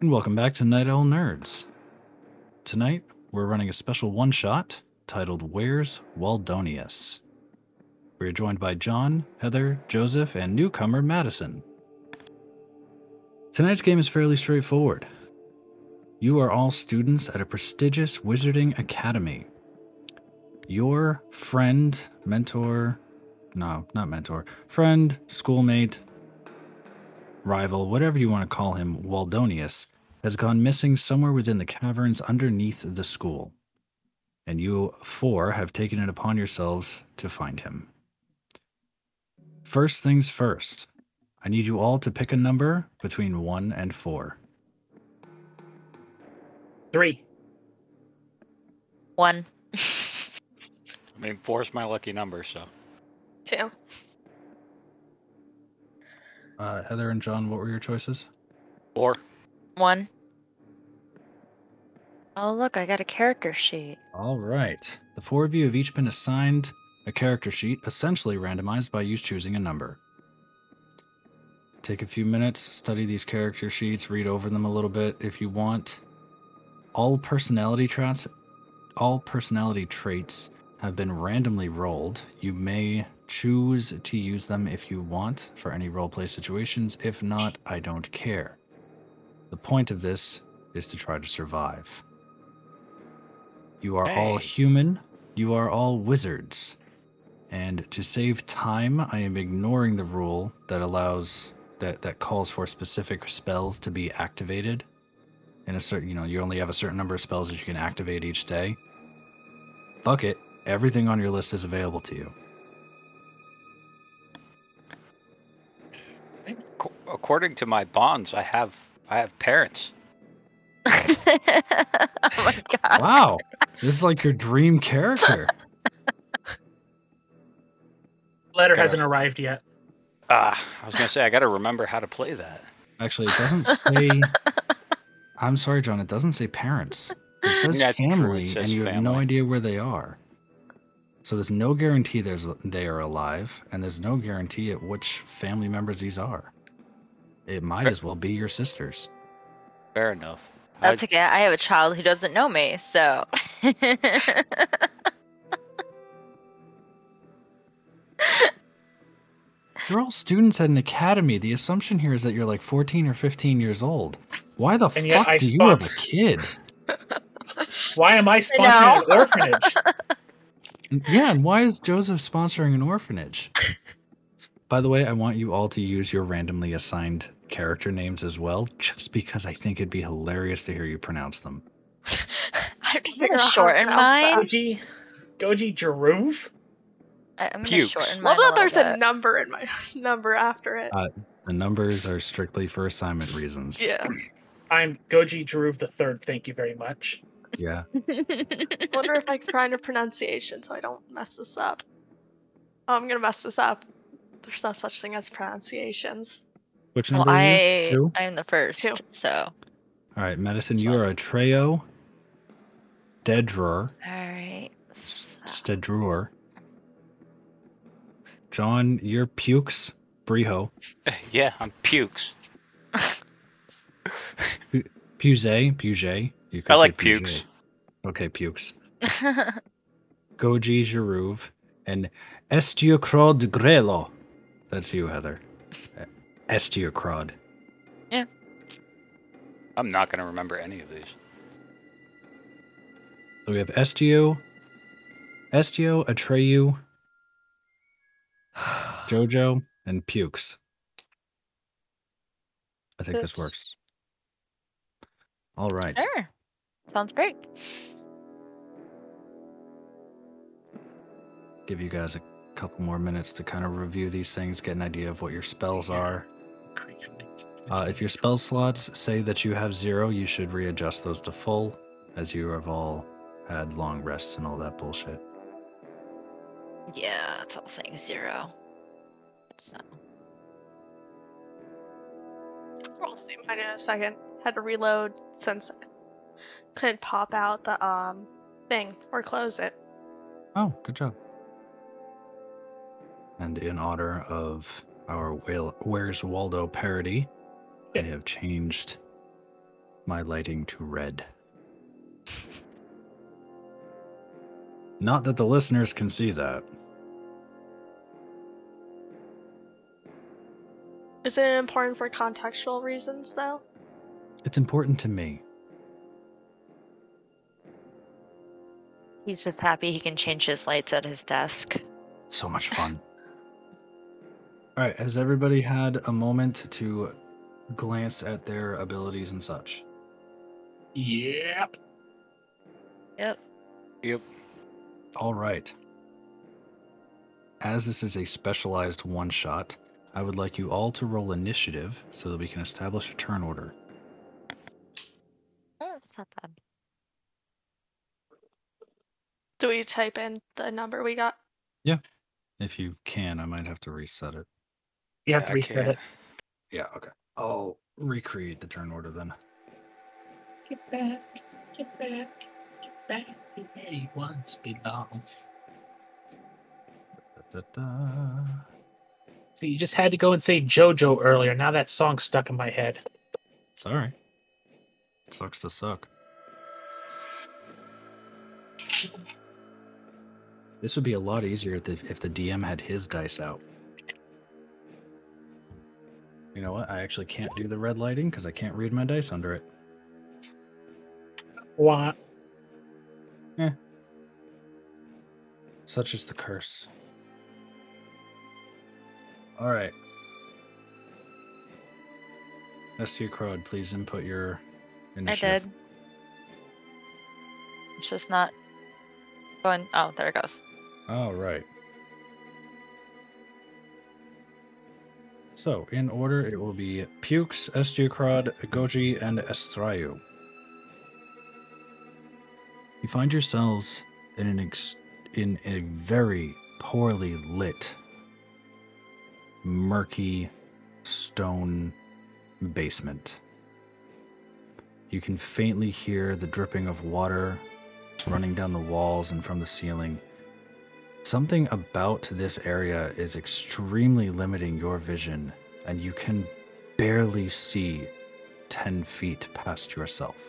and welcome back to Night Owl Nerds. Tonight, we're running a special one shot titled Where's Waldonius? We're joined by John, Heather, Joseph, and newcomer Madison. Tonight's game is fairly straightforward. You are all students at a prestigious wizarding academy. Your friend, mentor, no, not mentor, friend, schoolmate, rival, whatever you want to call him, Waldonius, has gone missing somewhere within the caverns underneath the school. And you four have taken it upon yourselves to find him. First things first, I need you all to pick a number between one and four. Three. One. I mean, four's my lucky number, so. Two. Uh, Heather and John, what were your choices? Four. One. Oh, look, I got a character sheet. All right. The four of you have each been assigned a character sheet, essentially randomized by you choosing a number. Take a few minutes, study these character sheets, read over them a little bit if you want. All personality traits all personality traits have been randomly rolled. You may choose to use them if you want for any roleplay situations. If not, I don't care. The point of this is to try to survive. You are all human. You are all wizards. And to save time, I am ignoring the rule that allows that that calls for specific spells to be activated. In a certain, you know, you only have a certain number of spells that you can activate each day. Fuck it. Everything on your list is available to you. According to my bonds, I have I have parents. oh my god. Wow. this is like your dream character. Letter Okay. hasn't arrived yet. Ah, I was gonna say I gotta remember how to play that. Actually, it doesn't say. I'm sorry, John. It doesn't say parents. It says That's true, it family, says and you have no idea where they are. So there's no guarantee there's they are alive, and there's no guarantee at which family members these are. It might as well be your sisters. Fair enough. That's I, okay. I have a child who doesn't know me, so. You're all students at an academy. The assumption here is that you're like 14 or 15 years old. Why the And fuck I do you have a kid? Why am I sponsoring an orphanage? Yeah, and why is Joseph sponsoring an orphanage? By the way, I want you all to use your randomly assigned character names as well, just because I think it'd be hilarious to hear you pronounce them. I have to I'm gonna out how to shorten pronounce mine. Goji, Goji Jeruv? I- I'm gonna Pukes. shorten Love that there's little a number in my number after it. Uh, The numbers are strictly for assignment reasons. yeah. I'm Goji Jeruv the third. Thank you very much. Yeah. wonder if I can find a pronunciation so I don't mess this up. Oh, I'm gonna mess this up. There's no such thing as pronunciations. Which well, number are you? I Two? I'm the first, Two. so. All right, Madison, That's you fine. are a Treo, Dedrur, All right. S- so- Stedrur. John, you're Pukes, Briho, yeah, I'm pukes. Puget, Puget. You could I say like Puget. pukes. Okay, Pukes. Goji Jeruv, and Estiocrod Grelo. That's you, Heather. Estiocrod. I'm not gonna remember any of these. So we have Estio, Estio, Atreyu, Jojo, and Pukes. I think this works. All right. Sure. Sounds great. Give you guys a couple more minutes to kind of review these things, get an idea of what your spells are. Creature names. Uh, if your spell slots say that you have zero, you should readjust those to full, as you have all had long rests and all that bullshit. Yeah, it's all saying zero. So. I'll see mine in a second. Had to reload since I couldn't pop out the um thing or close it. Oh, good job. And in honor of our Where's Waldo parody, I have changed my lighting to red. Not that the listeners can see that. Is it important for contextual reasons, though? It's important to me. He's just happy he can change his lights at his desk. So much fun. All right, has everybody had a moment to glance at their abilities and such? Yep. Yep. Yep. All right. As this is a specialized one shot, I would like you all to roll initiative so that we can establish a turn order. Oh, it's not bad. Do we type in the number we got? Yeah. If you can, I might have to reset it. You have Yeah, to I reset can't. it. Yeah, okay. I'll recreate the turn order then. Get back, get back, get back to where you once belonged. Da-da-da. See, you just had to go and say JoJo earlier. Now that song's stuck in my head. Sorry. Sucks to suck. This would be a lot easier if the, if the DM had his dice out. You know what? I actually can't do the red lighting because I can't read my dice under it. Why? Eh. Such is the curse. All right. Estiocrod, please input your initiative. I did. It's just not going. Oh, there it goes. All right. So, in order, it will be Pukes, Esteucrod, Goji, and Estrayu. You find yourselves in an ex- in a very poorly lit, murky stone basement. You can faintly hear the dripping of water running down the walls and from the ceiling. Something about this area is extremely limiting your vision, and you can barely see 10 feet past yourself.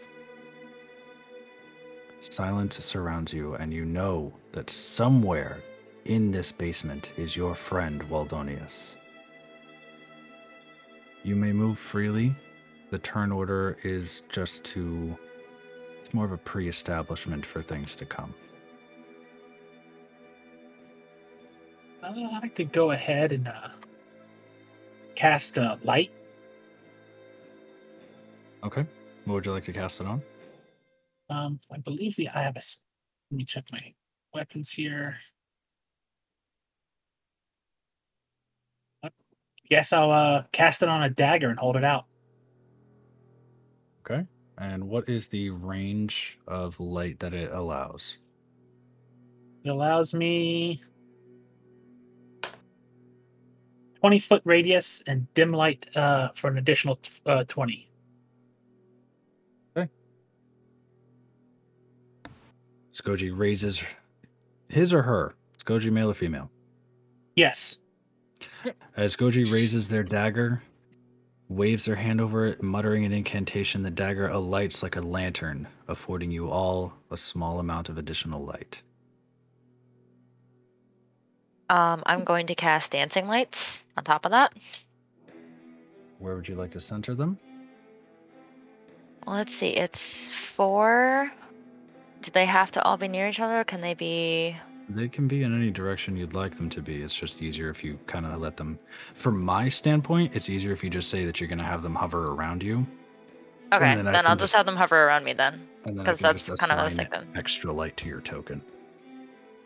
Silence surrounds you, and you know that somewhere in this basement is your friend Waldonius. You may move freely. The turn order is just to. It's more of a pre establishment for things to come. Uh, I could go ahead and uh, cast a light. Okay. What would you like to cast it on? Um, I believe the, I have a. Let me check my weapons here. Uh, Guess I'll uh, cast it on a dagger and hold it out. Okay. And what is the range of light that it allows? It allows me 20 foot radius and dim light uh, for an additional t- uh, 20. Skoji raises his or her. Skoji male or female? Yes. As Goji raises their dagger, waves their hand over it, muttering an incantation, the dagger alights like a lantern, affording you all a small amount of additional light. Um, I'm going to cast dancing lights on top of that. Where would you like to center them? Well, let's see. It's four. Do they have to all be near each other? Or can they be? They can be in any direction you'd like them to be. It's just easier if you kind of let them. From my standpoint, it's easier if you just say that you're going to have them hover around you. Okay, then then, can I'll just just- have them hover around me then. And then I 'Cause can that's just kinda what I was thinking. extra light to your token.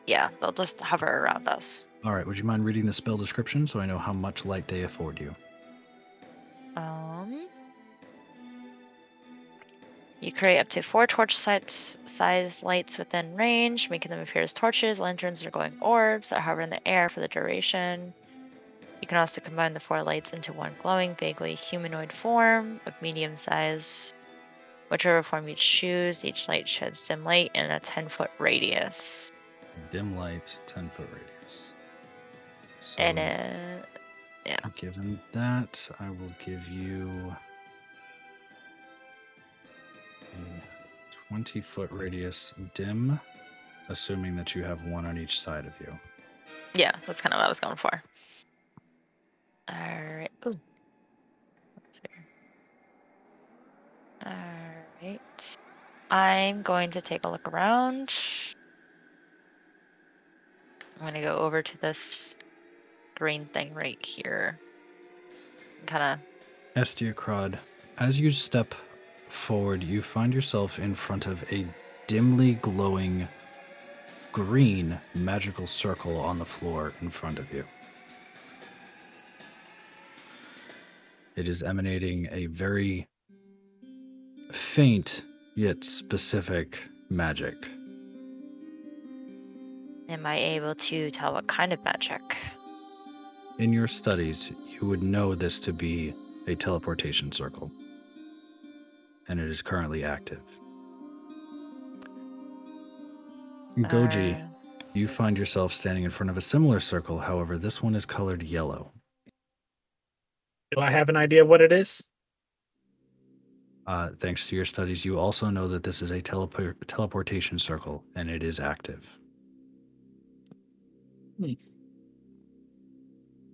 Yeah, they'll just hover around us. All right, would you mind reading the spell description so I know how much light they afford you? Um, you create up to four torch size size lights within range, making them appear as torches, lanterns, or glowing orbs that hover in the air for the duration. You can also combine the four lights into one glowing, vaguely humanoid form of medium size. Whichever form you choose, each light sheds dim light in a 10 foot radius. Dim light, 10 foot radius. So, And uh, given that, I will give you a 20 foot radius dim, assuming that you have one on each side of you. Yeah, that's kind of what I was going for. All right. Ooh. All right. I'm going to take a look around. I'm gonna go over to this green thing right here. Kind of. Estiacrod, as you step forward, you find yourself in front of a dimly glowing green magical circle on the floor in front of you. It is emanating a very faint yet specific magic. Am I able to tell what kind of magic? In your studies, you would know this to be a teleportation circle, and it is currently active. Goji, Uh, you find yourself standing in front of a similar circle, however, this one is colored yellow. Do I have an idea of what it is? Uh, thanks to your studies, you also know that this is a telepor- teleportation circle, and it is active.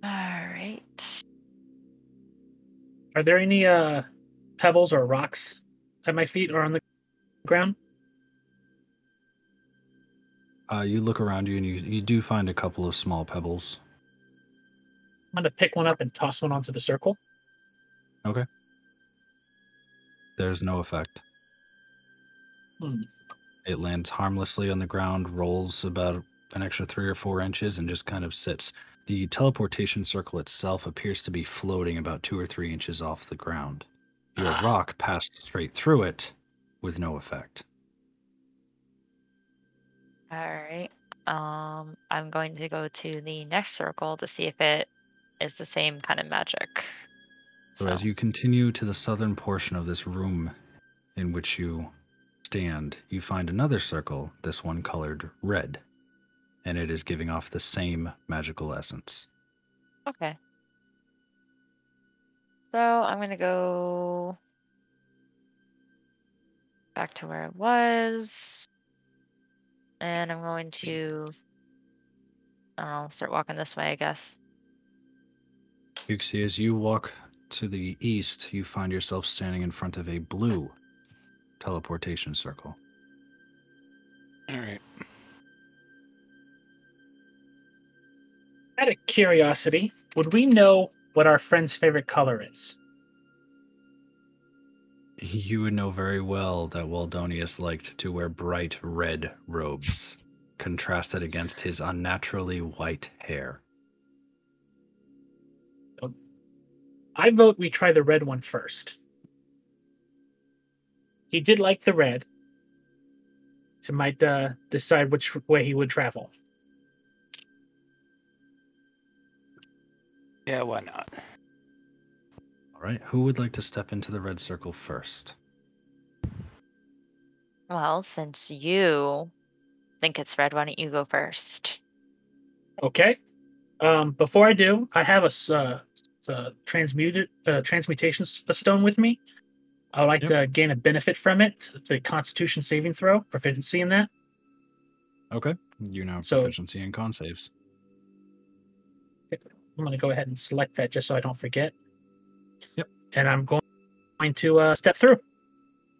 All right. Are there any uh pebbles or rocks at my feet or on the ground? Uh, you look around you, and you, you do find a couple of small pebbles. I'm gonna pick one up and toss one onto the circle. Okay. There's no effect. Hmm. It lands harmlessly on the ground, rolls about an extra three or four inches, and just kind of sits. The teleportation circle itself appears to be floating about two or three inches off the ground. Your Ah. rock passed straight through it with no effect. All right. Um, I'm going to go to the next circle to see if it is the same kind of magic. So, as you continue to the southern portion of this room in which you stand, you find another circle, this one colored red, and it is giving off the same magical essence. Okay. So I'm gonna go back to where I was. And I'm going to I don't know, start walking this way, I guess. You see, as you walk to the east, you find yourself standing in front of a blue teleportation circle. All right. Out of curiosity, would we know what our friend's favorite color is? You would know very well that Waldonius liked to wear bright red robes, contrasted against his unnaturally white hair. I vote we try the red one first. He did like the red. It might uh, decide which way he would travel. Yeah, why not? All right, who would like to step into the red circle first? Well, since you think it's red, why don't you go first? Okay. Um, before I do, I have a, uh, s- uh, transmuted uh, transmutation stone with me. I would like Yep. to gain a benefit from it. The Constitution saving throw proficiency in that. Okay, you know So- proficiency in con saves. I'm going to go ahead and select that just so I don't forget. Yep. And I'm going going to uh, step through.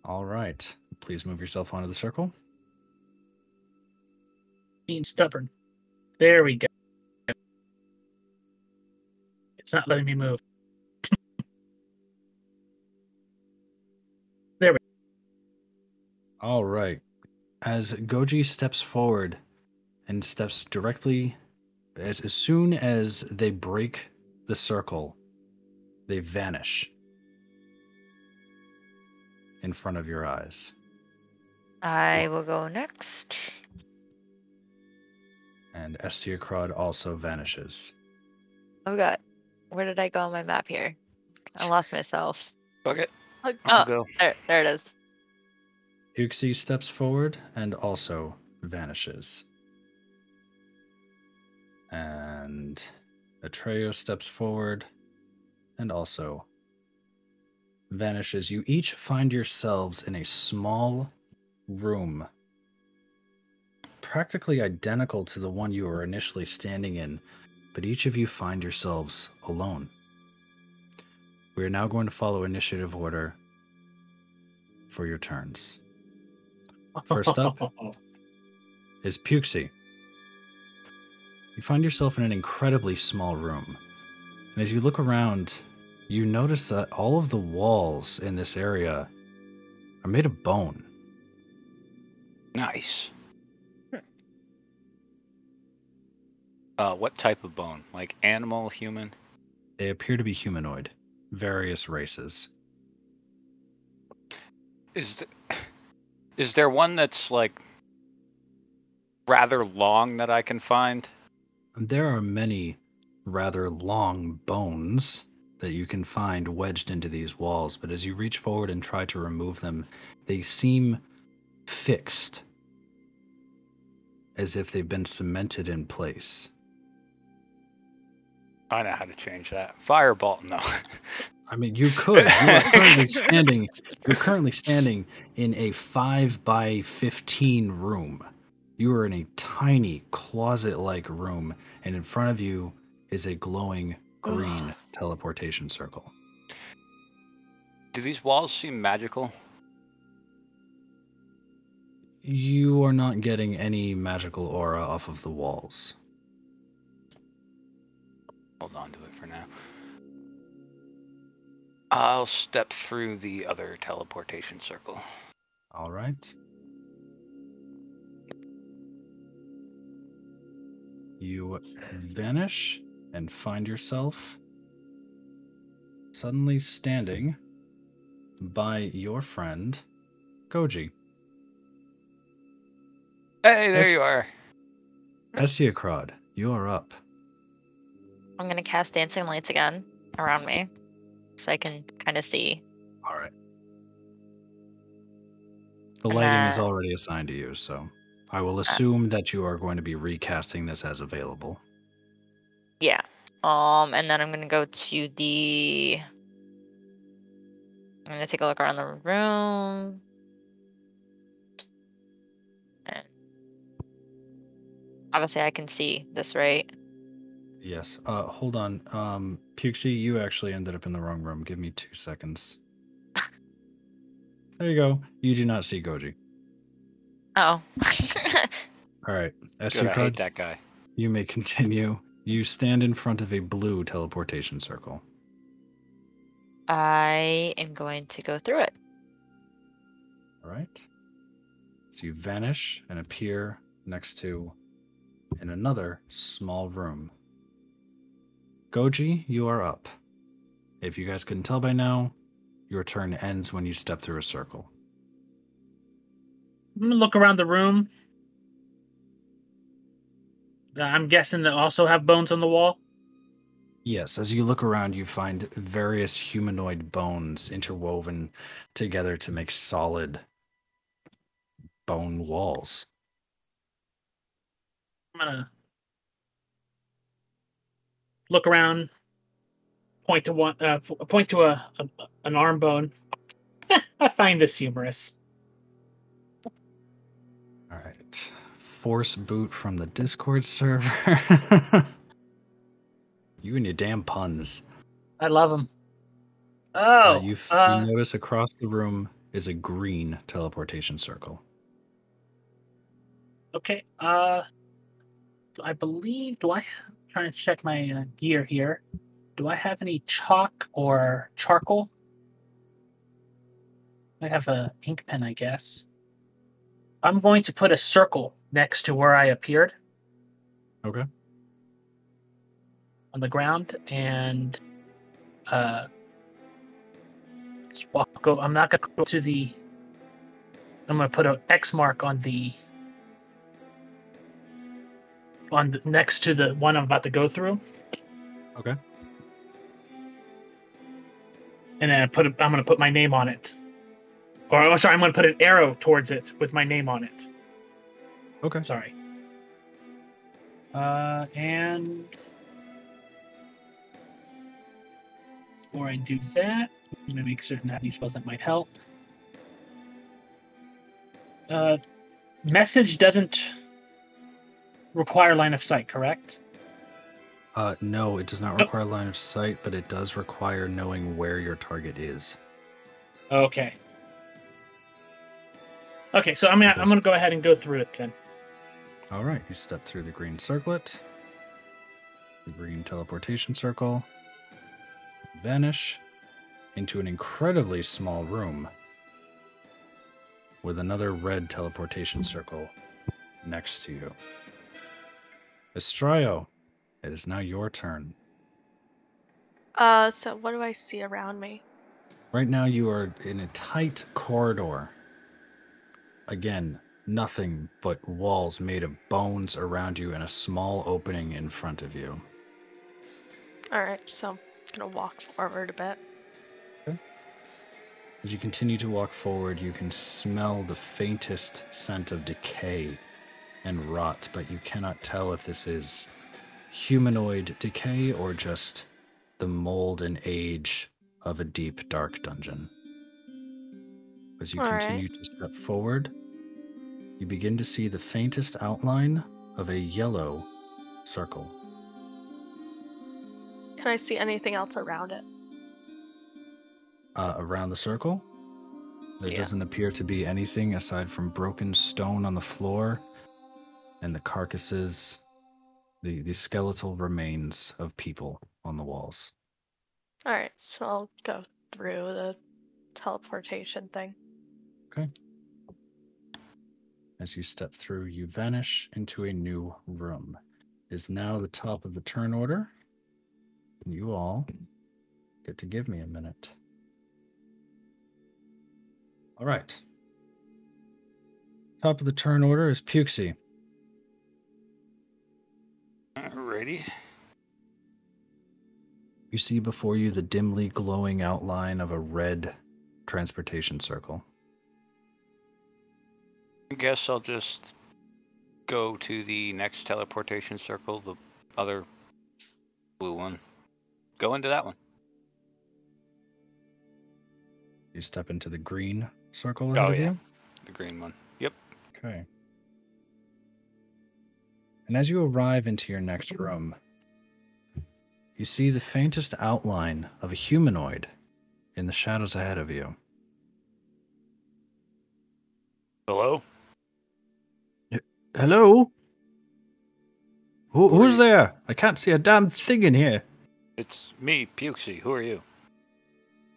All right, please move yourself onto the circle. Being stubborn. There we go. It's not letting me move. There we go. All right. As Goji steps forward and steps directly, as, as soon as they break the circle, they vanish in front of your eyes. I will go next. And Estiacrod also vanishes. Oh god. Where did I go on my map here? I lost myself. Bucket. Like, I'll Oh. go. There there it is. Uxie steps forward and also vanishes. And Atreyo steps forward and also vanishes. You each find yourselves in a small room, practically identical to the one you were initially standing in, but each of you find yourselves alone. We are now going to follow initiative order for your turns. First up. Is Puxie. You find yourself in an incredibly small room. And as you look around, you notice that all of the walls in this area are made of bone. Nice. Uh, what type of bone? Like animal, human? They appear to be humanoid, various races. Is th- is there one that's like rather long that I can find? There are many rather long bones that you can find wedged into these walls, but as you reach forward and try to remove them, they seem fixed as if they've been cemented in place. I know how to change that. Fireball, no. I mean, you could. You are currently standing. You're currently standing in a five by fifteen room. You are in a tiny closet-like room, and in front of you is a glowing green teleportation circle. Do these walls seem magical? You are not getting any magical aura off of the walls. Hold on to it for now. I'll step through the other teleportation circle. All right. You vanish and find yourself suddenly standing by your friend Goji. Hey, there Yes. you are. Estiacrod, you are up. I'm gonna cast dancing lights again around me, so I can kind of see. All right. The And lighting is uh, already assigned to you, so I will assume that you are going to be recasting this as available. Yeah. Um, and then I'm gonna go to the. I'm gonna take a look around the room. And obviously, I can see this, right? Yes. Uh, hold on. Um, Puxie, you actually ended up in the wrong room. Give me two seconds. There you go. You do not see Goji. Oh. All right. Good, I hate that guy. you may continue. You stand in front of a blue teleportation circle. I am going to go through it. All right. So you vanish and appear next to in another small room. Goji, you are up. If you guys couldn't tell by now, your turn ends when you step through a circle. I'm gonna look around the room. Uh, I'm guessing they also have bones on the wall. Yes, as you look around, you find various humanoid bones interwoven together to make solid bone walls. I'm gonna look around, point to one, uh, point to a, a an arm bone. I find this humorous. Force boot from the Discord server. you and your damn puns. I love them. Uh, Oh, you, f- uh, you notice across the room is a green teleportation circle. okay. Uh, do I believe. Do I trying to check my uh, gear here? Do I have any chalk or charcoal? I have a ink pen, I guess. I'm going to put a circle next to where I appeared. Okay. on the ground and uh just walk over. I'm not gonna go to the I'm gonna put an X mark on the on the, next to the one I'm about to go through. Okay. And then I put a, I'm gonna put my name on it. Or oh, sorry, I'm gonna put an arrow towards it with my name on it. Okay. Sorry. Uh, and before I do that, I'm gonna make certain I have any spells that might help. Uh, message doesn't require line of sight, correct? Uh, no, it does not Nope. require line of sight, but it does require knowing where your target is. Okay. Okay, so I'm gonna, I'm gonna go ahead and go through it then. All right, you step through the green circlet, the green teleportation circle, vanish into an incredibly small room with another red teleportation circle next to you. Estrayo, it is now your turn. Uh, so what do I see around me? Right now, you are in a tight corridor. Again, nothing but walls made of bones around you and a small opening in front of you. All right, so I'm gonna walk forward a bit. As you continue to walk forward, you can smell the faintest scent of decay and rot, but you cannot tell if this is humanoid decay or just the mold and age of a deep, dark dungeon. As you All right. continue to step forward, you begin to see the faintest outline of a yellow circle. Can I see anything else around it? uh, around the circle. There Yeah. doesn't appear to be anything aside from broken stone on the floor and the carcasses, the, the skeletal remains of people on the walls. All right, so I'll go through the teleportation thing. As you step through, you vanish into a new room. It is now the top of the turn order. And you all get to give me a minute. All right. Top of the turn order is Pukesy. Alrighty. You see before you the dimly glowing outline of a red transportation circle. I guess I'll just go to the next teleportation circle, the other blue one. Go into that one. You step into the green circle Oh, yeah. you. The green one. Yep. Okay. And as you arrive into your next room, you see the faintest outline of a humanoid in the shadows ahead of you. Hello? Hello? Who, Who who's there? I can't see a damn thing in here. It's me, Pukesy. Who are you?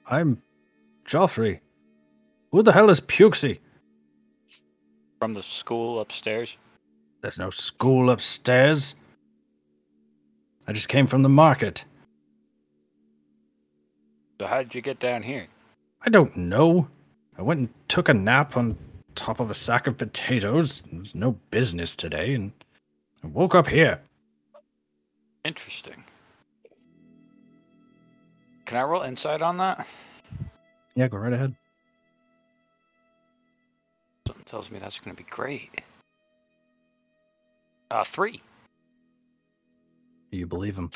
I'm Joffrey. Who the hell is Pukesy? From the school upstairs? There's no school upstairs. I just came from the market. So how did you get down here? I don't know. I went and took a nap on top of a sack of potatoes. There's no business today, and I woke up here. Interesting. Can I roll insight on that? Yeah, go right ahead. Something tells me that's going to be great. Uh, three. You believe him?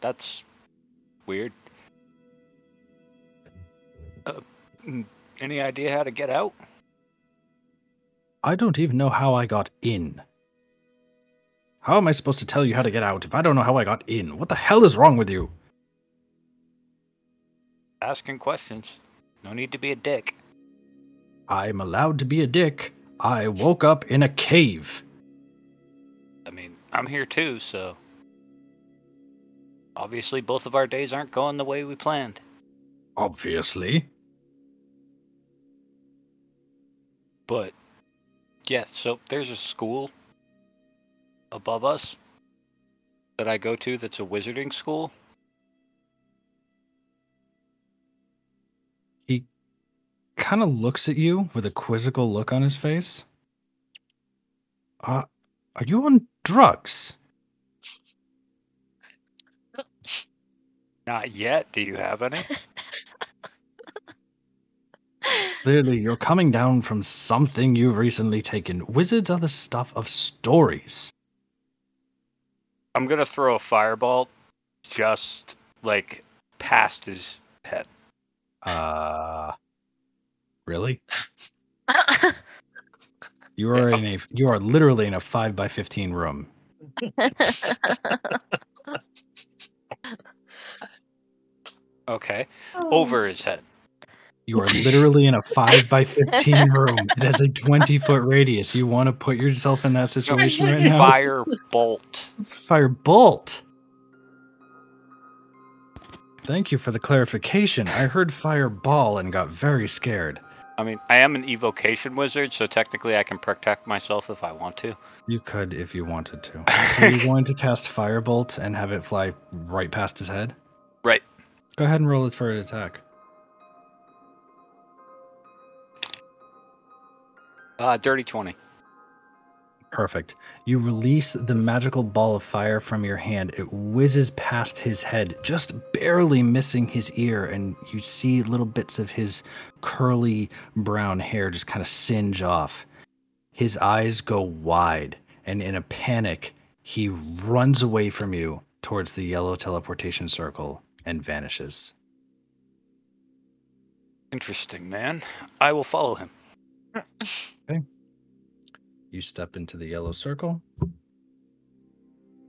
That's weird. Uh, mm, any idea how to get out? I don't even know how I got in. How am I supposed to tell you how to get out if I don't know how I got in? What the hell is wrong with you? Asking questions. No need to be a dick. I'm allowed to be a dick. I woke up in a cave. I mean, I'm here too, so. Obviously, both of our days aren't going the way we planned. Obviously. But, yeah, so there's a school above us that I go to that's a wizarding school. He kind of looks at you with a quizzical look on his face. Uh, are you on drugs? Not yet. Do you have any? Clearly, you're coming down from something you've recently taken. Wizards are the stuff of stories. I'm gonna throw a fireball just like past his head. Uh, really? You are Yeah. in a you are literally in a five by fifteen room. Okay. Over his head. You are literally in a five by fifteen room. It has a twenty foot radius. You want to put yourself in that situation right now? Fire bolt. Fire bolt. Thank you for the clarification. I heard fireball and got very scared. I mean, I am an evocation wizard, so technically I can protect myself if I want to. You could if you wanted to. So you're going to cast firebolt and have it fly right past his head? Right. Go ahead and roll it for an attack. Uh, dirty 20. Perfect. You release the magical ball of fire from your hand. It whizzes past his head, just barely missing his ear, and you see little bits of his curly brown hair just kind of singe off. His eyes go wide, and in a panic, he runs away from you towards the yellow teleportation circle and vanishes. Interesting, man. I will follow him. You step into the yellow circle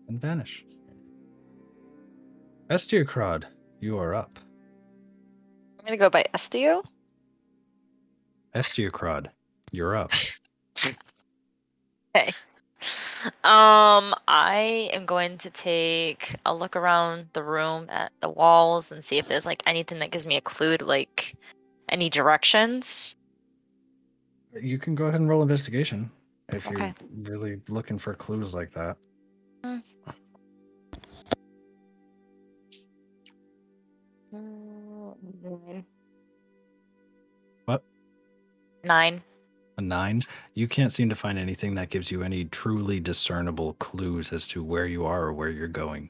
and vanish. Estiocrod, you are up. I'm gonna go by Estio. Estiocrod, you're up. Okay. Um, I am going to take a look around the room at the walls and see if there's like anything that gives me a clue to like any directions. You can go ahead and roll investigation if Okay. you're really looking for clues like that. Mm, What? Nine. A nine. You can't seem to find anything that gives you any truly discernible clues as to where you are or where you're going.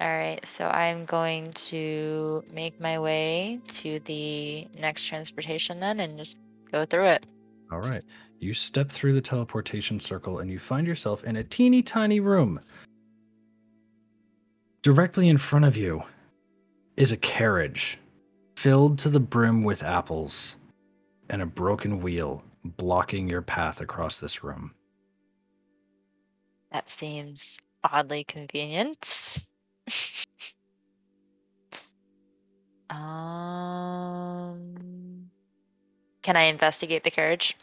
All right, so I'm going to make my way to the next transportation then and just go through it. All right. You step through the teleportation circle and you find yourself in a teeny tiny room. Directly in front of you is a carriage filled to the brim with apples and a broken wheel blocking your path across this room. That seems oddly convenient. um, can I investigate the carriage?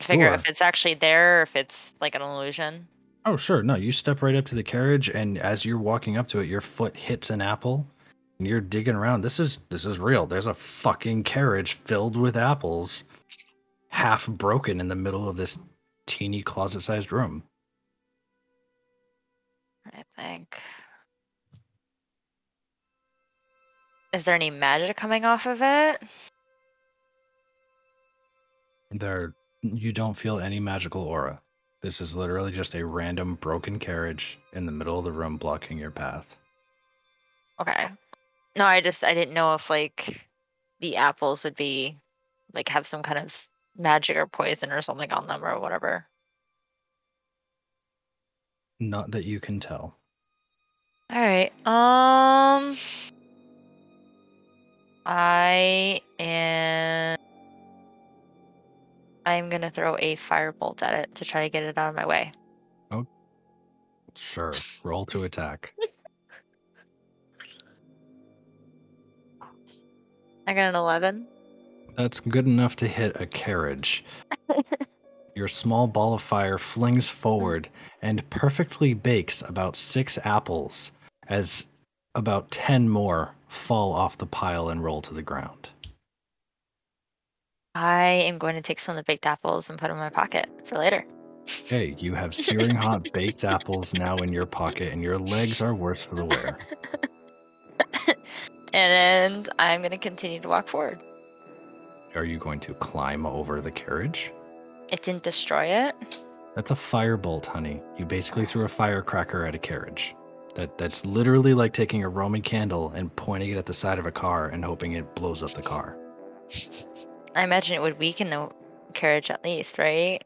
Figure out Sure. if it's actually there or if it's like an illusion. Oh, sure. No, you step right up to the carriage and as you're walking up to it, your foot hits an apple and you're digging around. This is this is real. There's a fucking carriage filled with apples half broken in the middle of this teeny closet-sized room. I think. Is there any magic coming off of it? There you don't feel any magical aura. This is literally just a random broken carriage in the middle of the room blocking your path. Okay. No, I just I didn't know if like the apples would be like have some kind of magic or poison or something on them or whatever. Not that you can tell. All right. Um I am I'm going to throw a firebolt at it to try to get it out of my way. Oh. Sure. Roll to attack. I got an 11. That's good enough to hit a carriage. Your small ball of fire flings forward and perfectly bakes about six apples as about 10 more fall off the pile and roll to the ground. I am going to take some of the baked apples and put them in my pocket for later. Hey, you have searing hot baked apples now in your pocket, and your legs are worse for the wear. and I'm going to continue to walk forward. Are you going to climb over the carriage? It didn't destroy it. That's a firebolt, honey. You basically threw a firecracker at a carriage. That that's literally like taking a Roman candle and pointing it at the side of a car and hoping it blows up the car. I imagine it would weaken the carriage at least, right?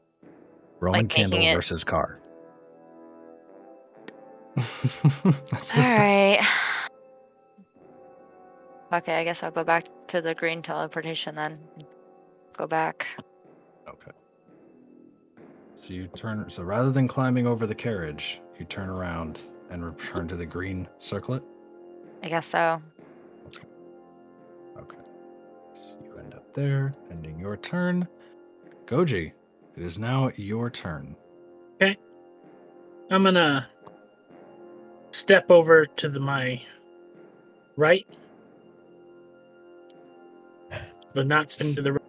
Roman Like candle it- versus car. that's All right. Okay, I guess I'll go back to the green teleportation then. go back. Okay. So you turn. So rather than climbing over the carriage, you turn around and return to the green circlet. I guess so. Okay. So you end up there, ending your turn. Goji, it is now your turn. Okay. I'm gonna step over to the my right, but not stand to the.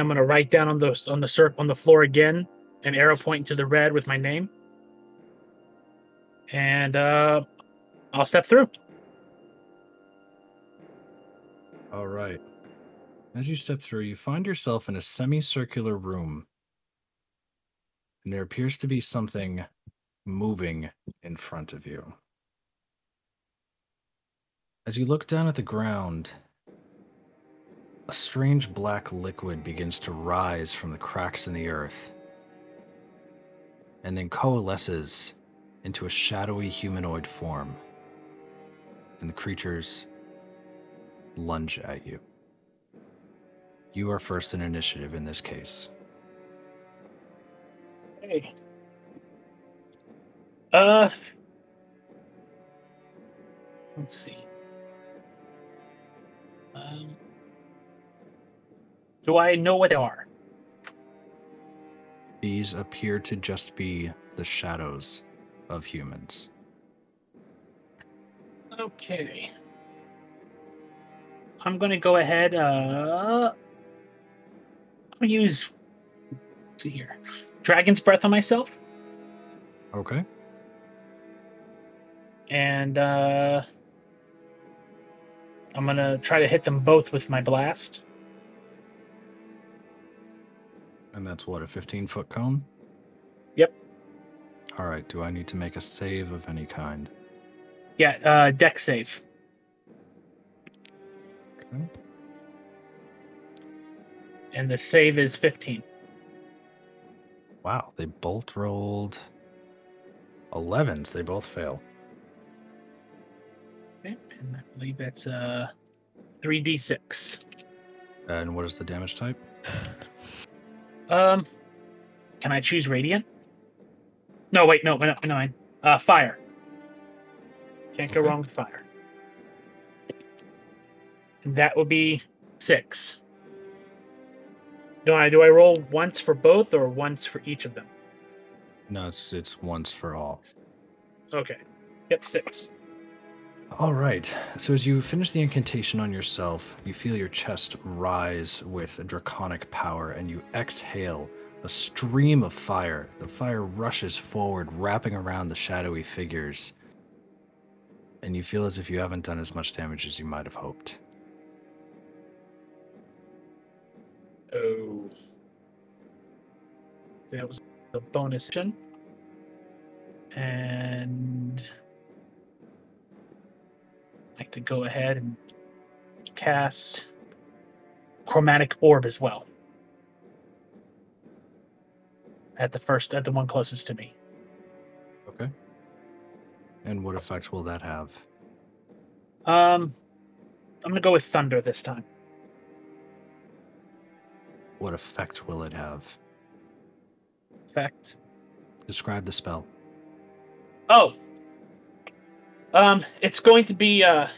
I'm gonna write down on the on the circ on the floor again, an arrow pointing to the red with my name, and uh, I'll step through. All right. As you step through, you find yourself in a semicircular room. And there appears to be something moving in front of you. As you look down at the ground, a strange black liquid begins to rise from the cracks in the earth and then coalesces into a shadowy humanoid form. And the creatures lunge at you. You are first in initiative in this case. Hey. Uh. Let's see. Um. Do I know what they are? These appear to just be the shadows of humans. Okay. I'm gonna go ahead. Uh, I'm gonna use. let's see here, Dragon's Breath on myself, Okay. and uh, I'm gonna try to hit them both with my blast. And that's what, a 15 foot cone? Yep. All right. Do I need to make a save of any kind? Yeah, uh, dex save. Okay. And the save is 15. Wow. They both rolled 11s. They both fail. Okay, and I believe that's uh 3d6. And what is the damage type? Um, can I choose radiant? No, wait, no, no, no, mine. Uh, fire. Can't go Okay. wrong with fire. And that would be six. Do I do I roll once for both or once for each of them? No, it's it's once for all. Okay. Yep, six. All right. So as you finish the incantation on yourself, you feel your chest rise with draconic power and you exhale a stream of fire. The fire rushes forward, wrapping around the shadowy figures. And you feel as if you haven't done as much damage as you might have hoped. Oh. That was a bonus. And like to go ahead and cast chromatic orb as well. At the first at the one closest to me. Okay. And what effect will that have? Um I'm gonna go with thunder this time. What effect will it have? Effect. Describe the spell. Oh. Um, it's going to be uh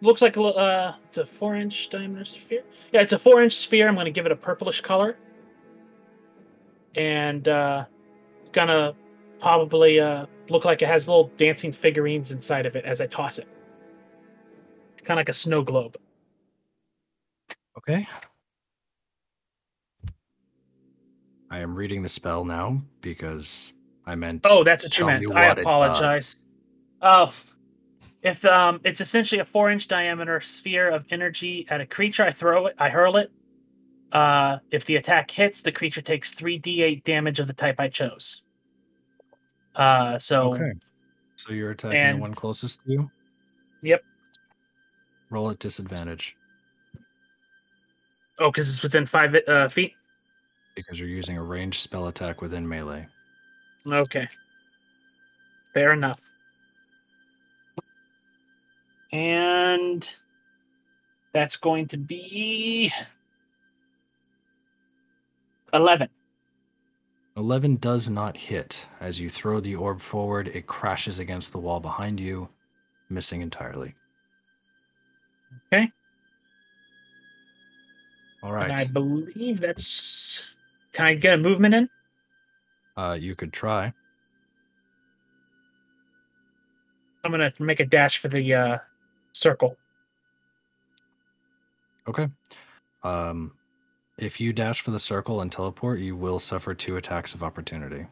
looks like a uh it's a four inch diameter sphere. Yeah, it's a four inch sphere. I'm gonna give it a purplish color. And uh it's gonna probably uh look like it has little dancing figurines inside of it as I toss it. It's kind of like a snow globe. Okay. I am reading the spell now because I meant. Oh, that's what you meant. me I apologize. Oh, if um, it's essentially a four-inch diameter sphere of energy at a creature. I throw it. I hurl it. Uh, if the attack hits, the creature takes three d8 damage of the type I chose. Uh, so Okay. So you're attacking And- the one closest to you? Yep. Roll at disadvantage oh, because it's within five uh, feet. because you're using a ranged spell attack within melee. Okay, fair enough. And That's going to be 11. 11 does not hit. As you throw the orb forward, it crashes against the wall behind you, missing entirely. Okay. All right. And I believe that's. Can I get a movement in? Uh, you could try. I'm going to make a dash for the uh, circle. Okay. Um, if you dash for the circle and teleport, you will suffer two attacks of opportunity.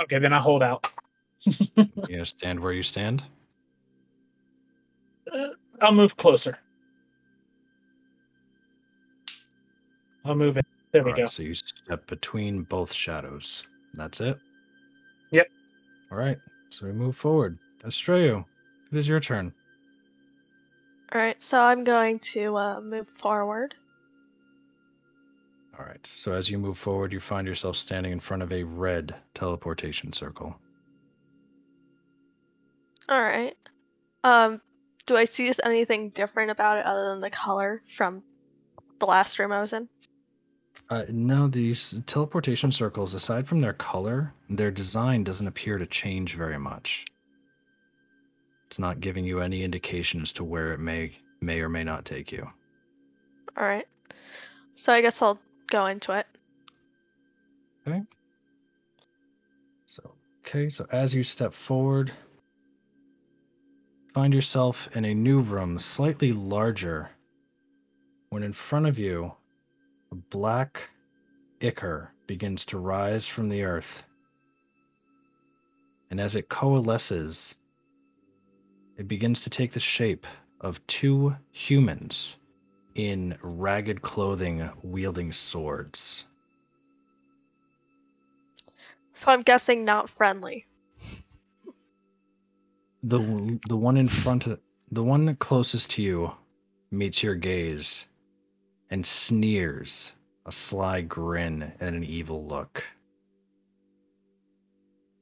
Okay, then I'll hold out. You gonna stand where you stand? Uh, I'll move closer. I'll move it. There we All right, go. So you step between both shadows. That's it. Yep. All right. So we move forward. Estreo, it is your turn. Alright, so I'm going to uh, move forward. All right. So as you move forward, you find yourself standing in front of a red teleportation circle. Alright. Um, do I see anything different about it other than the color from the last room I was in? Uh, no, these teleportation circles, aside from their color, their design doesn't appear to change very much. It's not giving you any indication as to where it may may or may not take you. Alright. So I guess I'll go into it. Okay. So, okay, so as you step forward, find yourself in a new room, slightly larger, when in front of you, a black ichor begins to rise from the earth. And as it coalesces, it begins to take the shape of two humans in ragged clothing wielding swords. So I'm guessing not friendly. the the one in front of the one closest to you meets your gaze and sneers a sly grin and an evil look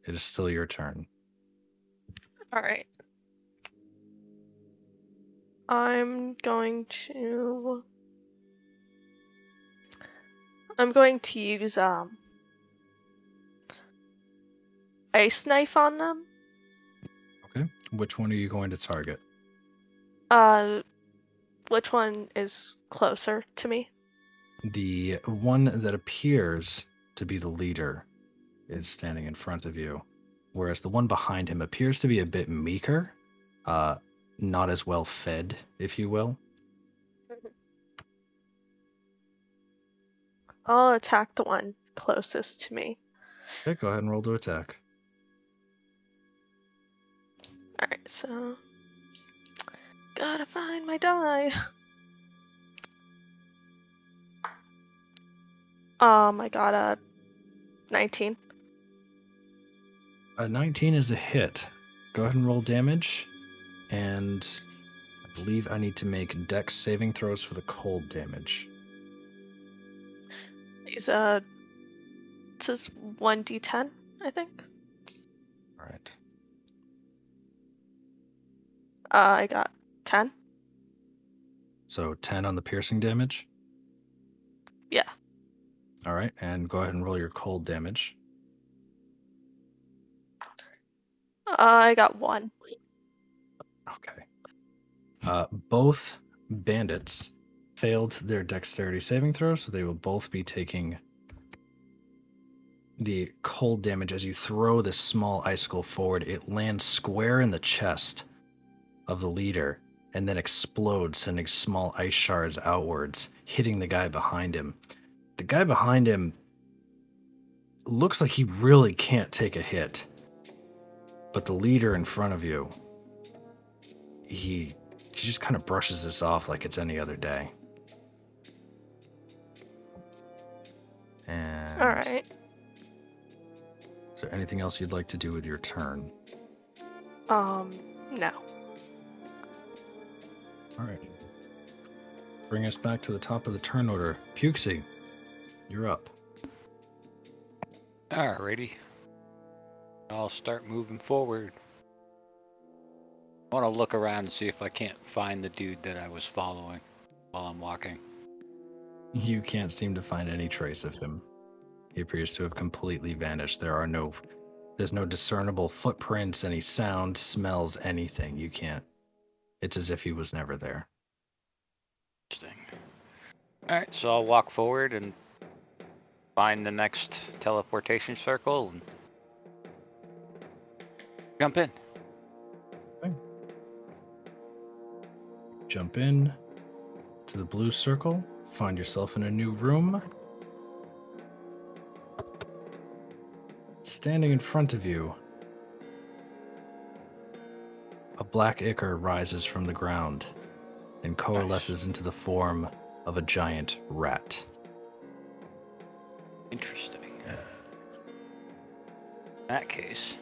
it is still your turn Alright. I'm going to. I'm going to use um ice knife on them. okay which one are you going to target Uh, which one is closer to me? the one that appears to be the leader is standing in front of you whereas the one behind him appears to be a bit meeker uh not as well fed if you will I'll attack the one closest to me. okay go ahead and roll to attack Alright, so. Gotta find my die. Um, I got a 19. A 19 is a hit. Go ahead and roll damage. And I believe I need to make dex saving throws for the cold damage. These, uh. This is 1d10, I think. All right. Uh, I got 10. So 10 on the piercing damage. Yeah. All right. And go ahead and roll your cold damage. Uh, I got 1. Okay. Uh, both bandits failed their dexterity saving throw, so they will both be taking the cold damage as you throw this small icicle forward. It lands square in the chest of the leader and then explodes, sending small ice shards outwards, hitting the guy behind him. The guy behind him looks like he really can't take a hit, but the leader in front of you he he just kind of brushes this off like it's any other day. And Alright. Is there anything else you'd like to do with your turn? Um, no. All right. Bring us back to the top of the turn order. Pukesy, you're up. Alrighty. I'll start moving forward. I want to look around and see if I can't find the dude that I was following while I'm walking. You can't seem to find any trace of him. He appears to have completely vanished. There are no there's no discernible footprints, any sound, smells, anything. You can't. It's as if he was never there. Interesting. All right, so I'll walk forward and find the next teleportation circle and jump in. Jump in to the blue circle, find yourself in a new room. Standing in front of you, a black ichor rises from the ground and coalesces into the form of a giant rat. Interesting. In that case,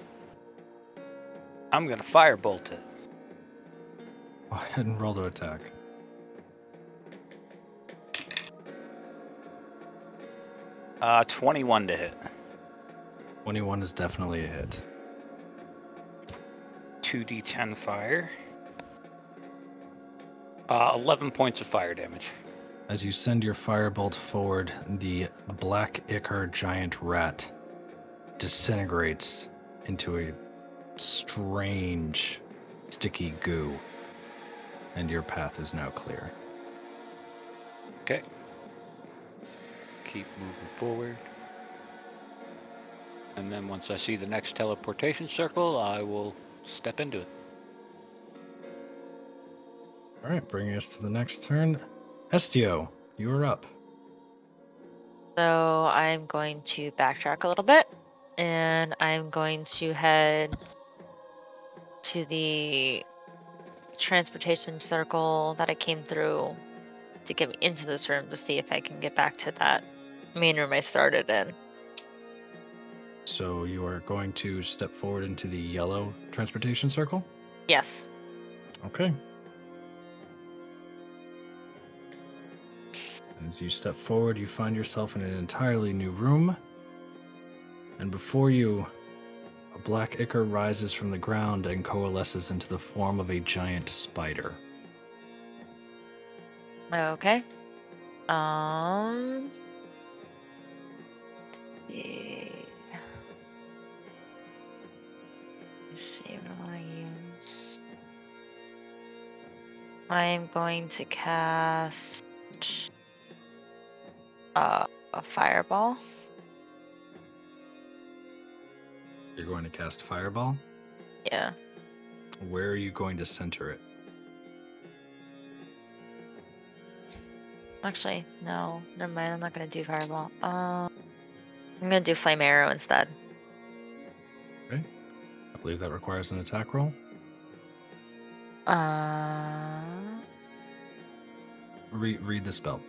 I'm gonna firebolt it. Go ahead and roll to attack. Uh, 21 to hit. 21 is definitely a hit. 2d10 fire. Uh, 11 points of fire damage. As you send your firebolt forward, the black ichor giant rat disintegrates into a strange, sticky goo, and your path is now clear. Okay. Keep moving forward. And then once I see the next teleportation circle, I will step into it. All right, bringing us to the next turn. Estio, you are up. So I'm going to backtrack a little bit and I'm going to head to the transportation circle that I came through to get me into this room to see if I can get back to that main room I started in. So you are going to step forward into the yellow transportation circle? Yes. Okay. As you step forward, you find yourself in an entirely new room. And before you, a black ichor rises from the ground and coalesces into the form of a giant spider. Okay. Um. let's see. See what I use. I'm going to cast uh, a fireball. You're going to cast Fireball. Yeah. Where are you going to center it? Actually, no. Never mind. I'm not gonna do fireball. Um, I'm gonna do flame arrow instead. I believe that requires an attack roll. Uh, Re- read the spell.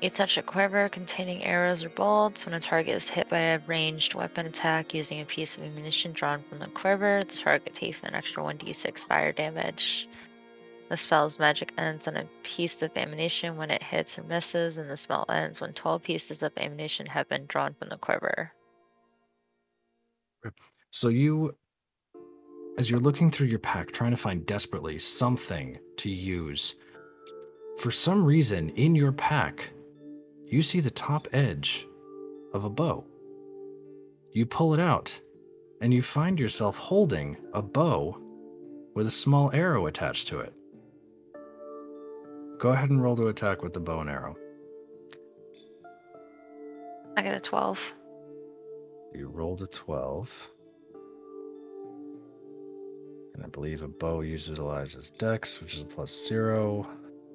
you touch a quiver containing arrows or bolts. When a target is hit by a ranged weapon attack using a piece of ammunition drawn from the quiver, the target takes an extra 1d6 fire damage. The spell's magic ends on a piece of ammunition when it hits or misses, and the spell ends when 12 pieces of ammunition have been drawn from the quiver. So you, as you're looking through your pack, trying to find desperately something to use, for some reason in your pack, you see the top edge of a bow. You pull it out, and you find yourself holding a bow with a small arrow attached to it. Go ahead and roll to attack with the bow and arrow. I got a 12. You rolled a 12. And I believe a bow utilizes dex, which is a plus zero.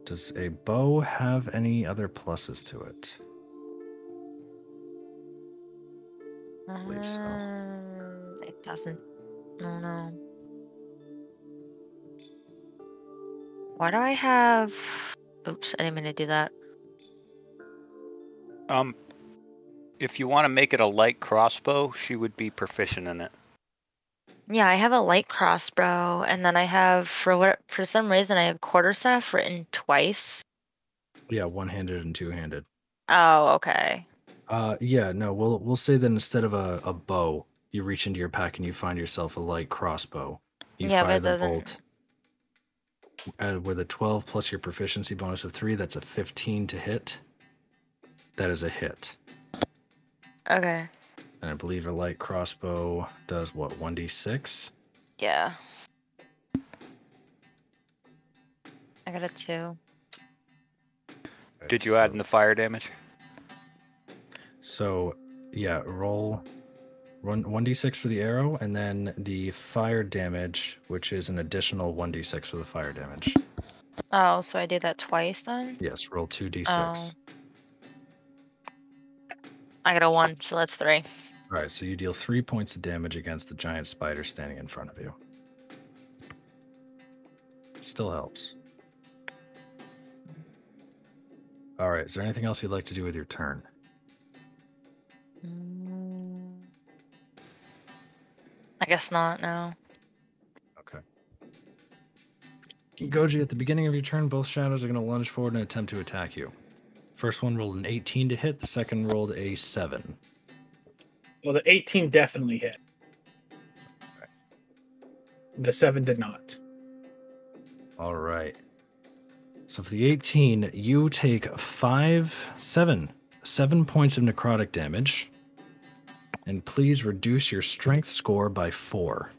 Does a bow have any other pluses to it? I believe so. Um, it doesn't. No, no. Why do I have? Oops, I didn't mean to do that. Um, if you want to make it a light crossbow, she would be proficient in it. Yeah, I have a light crossbow, and then I have for what for some reason I have quarterstaff written twice. Yeah, one-handed and two-handed. Oh, okay. Uh, yeah, no, we'll we'll say that instead of a, a bow, you reach into your pack and you find yourself a light crossbow. You Yeah, but fire it the doesn't- bolt. Uh, with a 12 plus your proficiency bonus of 3, that's a 15 to hit. That is a hit. Okay. And I believe a light crossbow does what, 1d6? Yeah. I got a two. Did you add in the fire damage? So, yeah, roll run 1d6 for the arrow, and then the fire damage, which is an additional 1d6 for the fire damage. Oh, so I did that twice then? Yes, roll 2d6. Oh. I got a one, so that's three. All right, so you deal three points of damage against the giant spider standing in front of you. Still helps. All right, is there anything else you'd like to do with your turn? I guess not, no. Okay. Goji, at the beginning of your turn, both shadows are going to lunge forward and attempt to attack you. First one rolled an 18 to hit, the second rolled a 7. Well, the 18 definitely hit. The 7 did not. All right. So for the 18, you take five, seven, seven points of necrotic damage. And please reduce your strength score by four.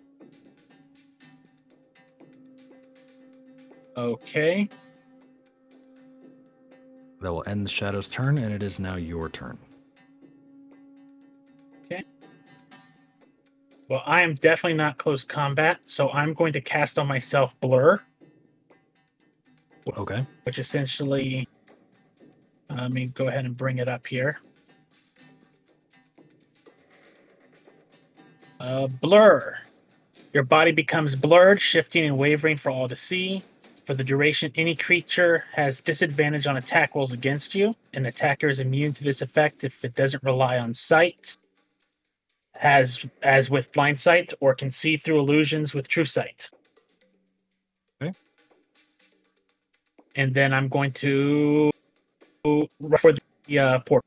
Okay. That will end the shadow's turn, and it is now your turn. Well, I am definitely not close combat, so I'm going to cast on myself Blur, Okay. which essentially. Let me go ahead and bring it up here. Uh, blur. Your body becomes blurred, shifting and wavering for all to see. For the duration, any creature has disadvantage on attack rolls against you. An attacker is immune to this effect if it doesn't rely on sight, has as with blind sight, or can see through illusions with true sight. Okay. And then I'm going to for the uh, port.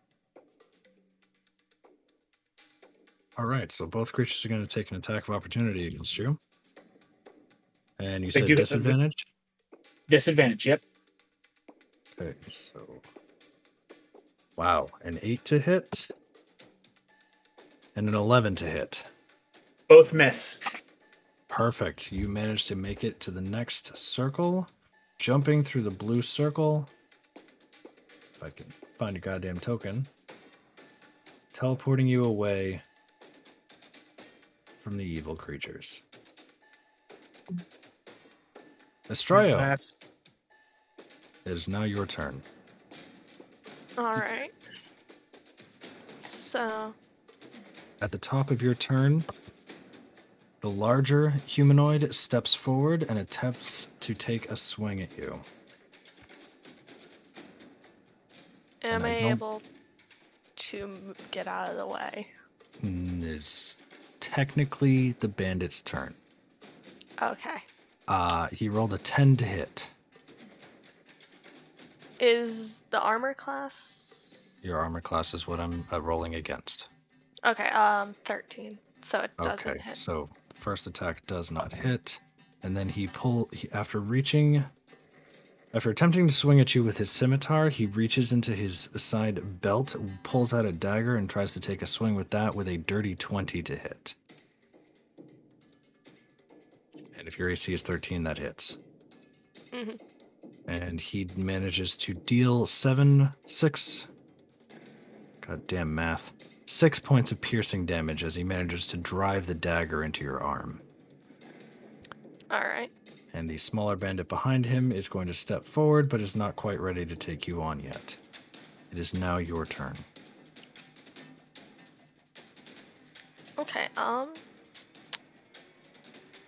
All right. So both creatures are going to take an attack of opportunity against you. And you They said disadvantage? Disadvantage. Yep. Okay. So. Wow. An 8 to hit. And an 11 to hit. Both miss. Perfect. You managed to make it to the next circle, jumping through the blue circle. If I can find a goddamn token. Teleporting you away from the evil creatures. Estrella, Last- it is now your turn. All right. So, At the top of your turn, the larger humanoid steps forward and attempts to take a swing at you. am I I able to get out of the way? Mm, It's technically the bandit's turn. Okay. Uh, he rolled a 10 to hit. Is the armor class? Your armor class is what I'm uh, rolling against. Okay, um, 13. So it doesn't Okay, hit. so first attack does not hit, and then he pull he, after reaching, after attempting to swing at you with his scimitar, he reaches into his side belt, pulls out a dagger, and tries to take a swing with that with a dirty twenty to hit. And if your AC is thirteen, that hits. Mhm. And he manages to deal seven, six. Goddamn math. Six points of piercing damage as he manages to drive the dagger into your arm. Alright. And the smaller bandit behind him is going to step forward, but is not quite ready to take you on yet. It is now your turn. Okay, um.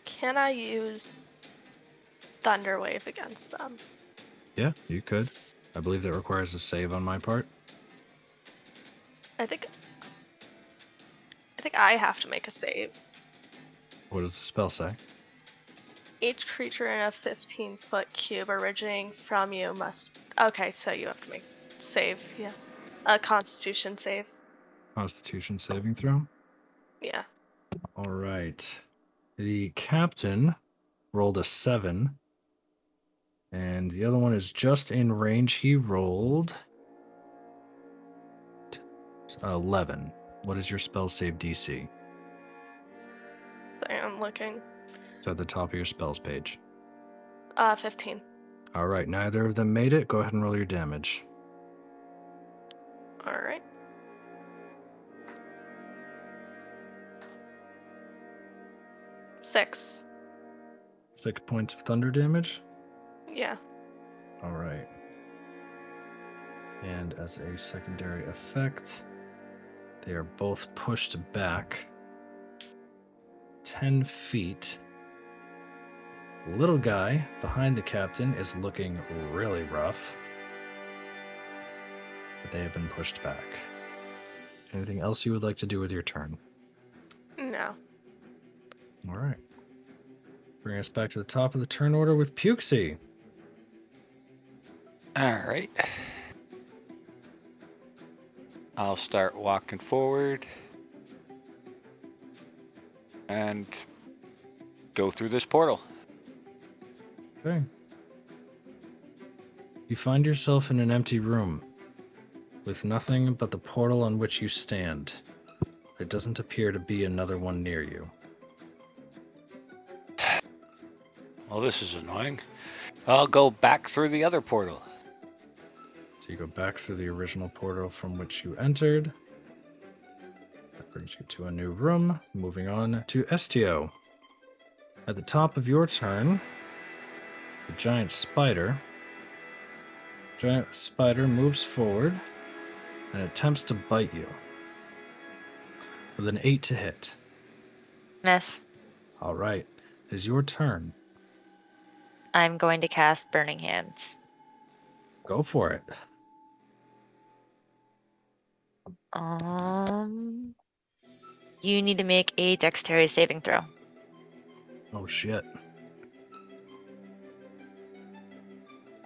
Can I use Thunder Wave against them? Yeah, you could. I believe that requires a save on my part. I think. I think I have to make a save. What does the spell say? Each creature in a 15 foot cube originating from you must. Okay, so you have to make save, yeah. A constitution save. Constitution saving throw. Yeah. All right. The captain rolled a seven. And the other one is just in range. He rolled 11. What is your spell save DC? I am looking. It's at the top of your spells page. Uh, 15. All right, neither of them made it. Go ahead and roll your damage. All right. Six. Six points of thunder damage. Yeah. All right. And as a secondary effect, they are both pushed back 10 feet. The little guy behind the captain is looking really rough. But they have been pushed back. Anything else you would like to do with your turn? No. All right. Bring us back to the top of the turn order with Pukesy. All right. I'll start walking forward and go through this portal. Okay. You find yourself in an empty room with nothing but the portal on which you stand. There doesn't appear to be another one near you. Well, this is annoying. I'll go back through the other portal. So you go back through the original portal from which you entered. That brings you to a new room. Moving on to Estio. At the top of your turn, the giant spider. Giant spider moves forward and attempts to bite you. With an 8 to hit. Miss. All right. It is your turn. I'm going to cast Burning Hands. Go for it. Um, you need to make a dexterity saving throw. Oh shit.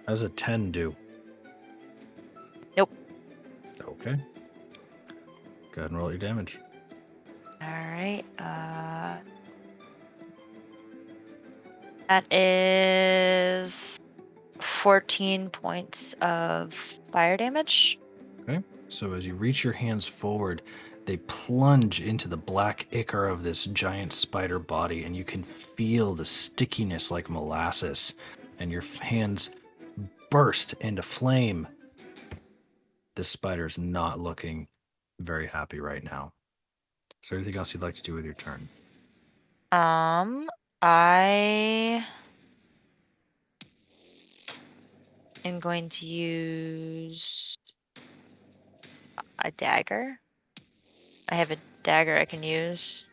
How does a 10 do? Nope. Okay. Go ahead and roll your damage. All right. Uh, that is 14 points of fire damage. So as you reach your hands forward, they plunge into the black ichor of this giant spider body, and you can feel the stickiness like molasses, and your hands burst into flame. This spider's not looking very happy right now. Is there anything else you'd like to do with your turn? Um, I am going to use a dagger. I have a dagger I can use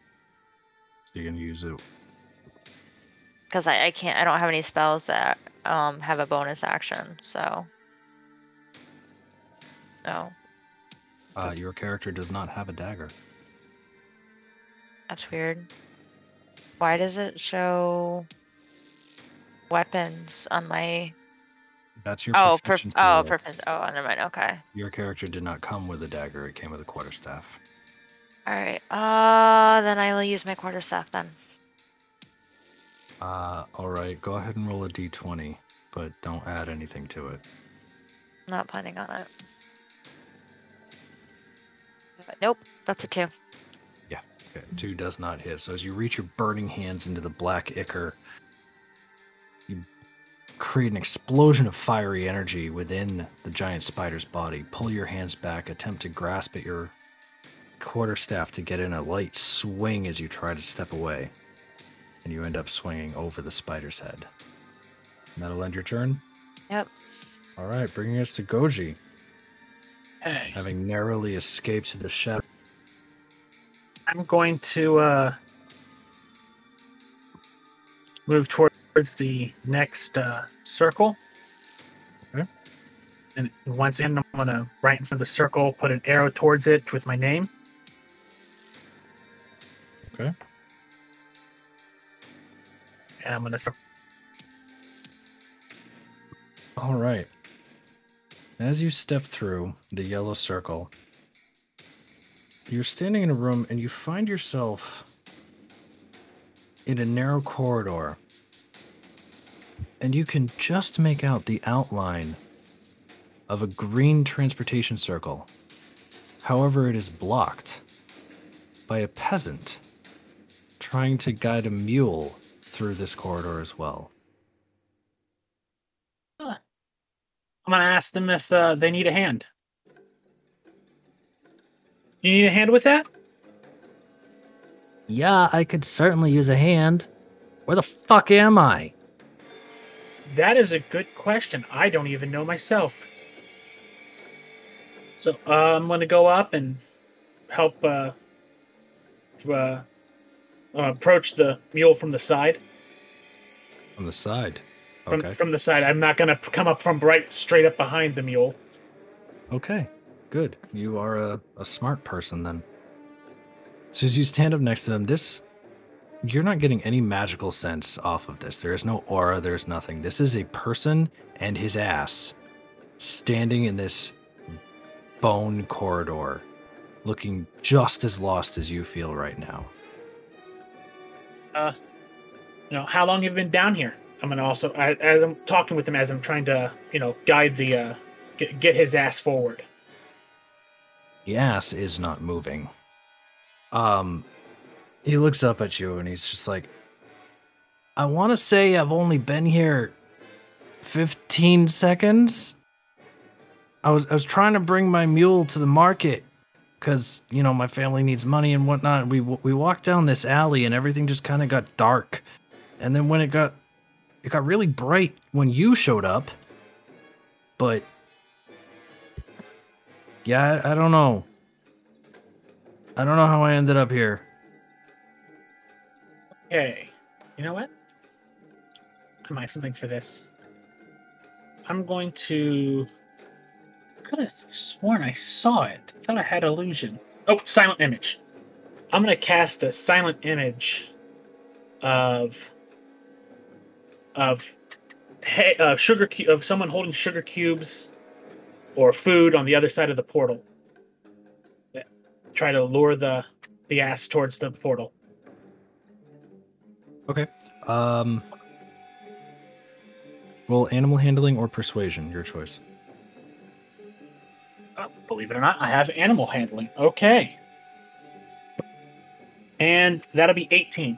you're gonna use it. because I, I can't. I don't have any spells that um have a bonus action. So, No. Uh, your character does not have a dagger. that's weird. Why does it show weapons on my? That's your Oh, perf- oh, perfect. Oh, never mind. Okay. Your character did not come with a dagger; it came with a quarterstaff. All right. Uh, then I will use my quarterstaff then. Uh, all right. Go ahead and roll a d20, but don't add anything to it. Not planning on it. But nope, that's a two. Okay, two does not hit. So as you reach your burning hands into the black ichor, you create an explosion of fiery energy within the giant spider's body. Pull your hands back, attempt to grasp at your quarterstaff to get in a light swing as you try to step away, and you end up swinging over the spider's head. And that'll end your turn. Yep. All right, bringing us to Goji, Hey, having narrowly escaped the shadow. I'm going to uh, move towards the next uh, circle. Okay. And once in, I'm gonna right in front of the circle, put an arrow towards it with my name. Okay. And I'm gonna. start- All right. As you step through the yellow circle, you're standing in a room and you find yourself in a narrow corridor and you can just make out the outline of a green transportation circle. However, it is blocked by a peasant trying to guide a mule through this corridor as well. I'm gonna ask them if uh, they need a hand. You need a hand with that? Yeah, I could certainly use a hand. Where the fuck am I? That is a good question. I don't even know myself. So uh, I'm going to go up and help uh, uh, uh, approach the mule from the side. On the side. From Okay. from the side. I'm not going to come up from right straight up behind the mule. Okay, good. You are a, a smart person then. So as you stand up next to them, this you're not getting any magical sense off of this. There is no aura, there's nothing. This is a person and his ass standing in this bone corridor, looking just as lost as you feel right now. Uh, you know, how long have you been down here? I'm going to also, I- as I'm talking with him, as I'm trying to, you know, guide the, uh, get, get his ass forward. The ass is not moving. Um, he looks up at you and he's just like, I want to say I've only been here 15 seconds. I was I was trying to bring my mule to the market because you know my family needs money and whatnot. We we walked down this alley and everything just kind of got dark, and then when it got it got really bright when you showed up, but yeah, I, I don't know. I don't know how I ended up here. Okay. You know what? I might have something for this. I'm going to. I could have sworn I saw it. I thought I had illusion. Oh, silent image. I'm going to cast a silent image of of he- uh, sugar cu- of someone holding sugar cubes or food on the other side of the portal. Try to lure the the ass towards the portal. Okay. Um. Roll animal handling or persuasion, your choice. Uh, believe it or not, I have animal handling. Okay. And that'll be 18.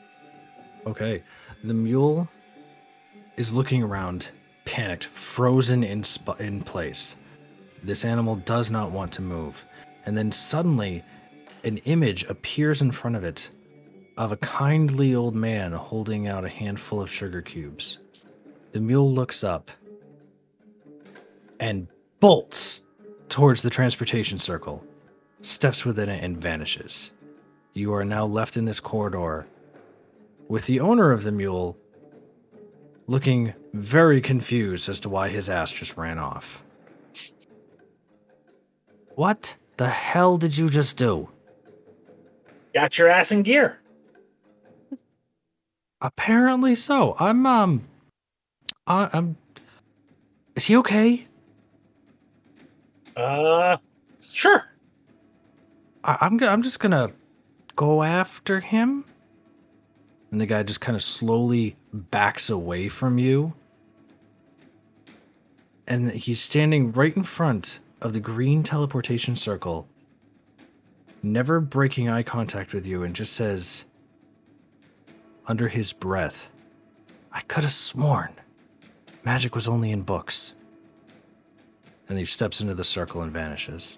Okay. The mule is looking around, panicked, frozen in sp- in place. This animal does not want to move. And then suddenly, an image appears in front of it of a kindly old man holding out a handful of sugar cubes. The mule looks up and bolts towards the transportation circle, steps within it, and vanishes. You are now left in this corridor with the owner of the mule looking very confused as to why his ass just ran off. What the hell did you just do? Got your ass in gear. Apparently so. I'm um I, I'm Is he okay? Uh, sure. I, I'm go- I'm just gonna go after him. And the guy just kind of slowly backs away from you. And he's standing right in front of the green teleportation circle, never breaking eye contact with you, and just says, under his breath, I could have sworn magic was only in books. And he steps into the circle and vanishes.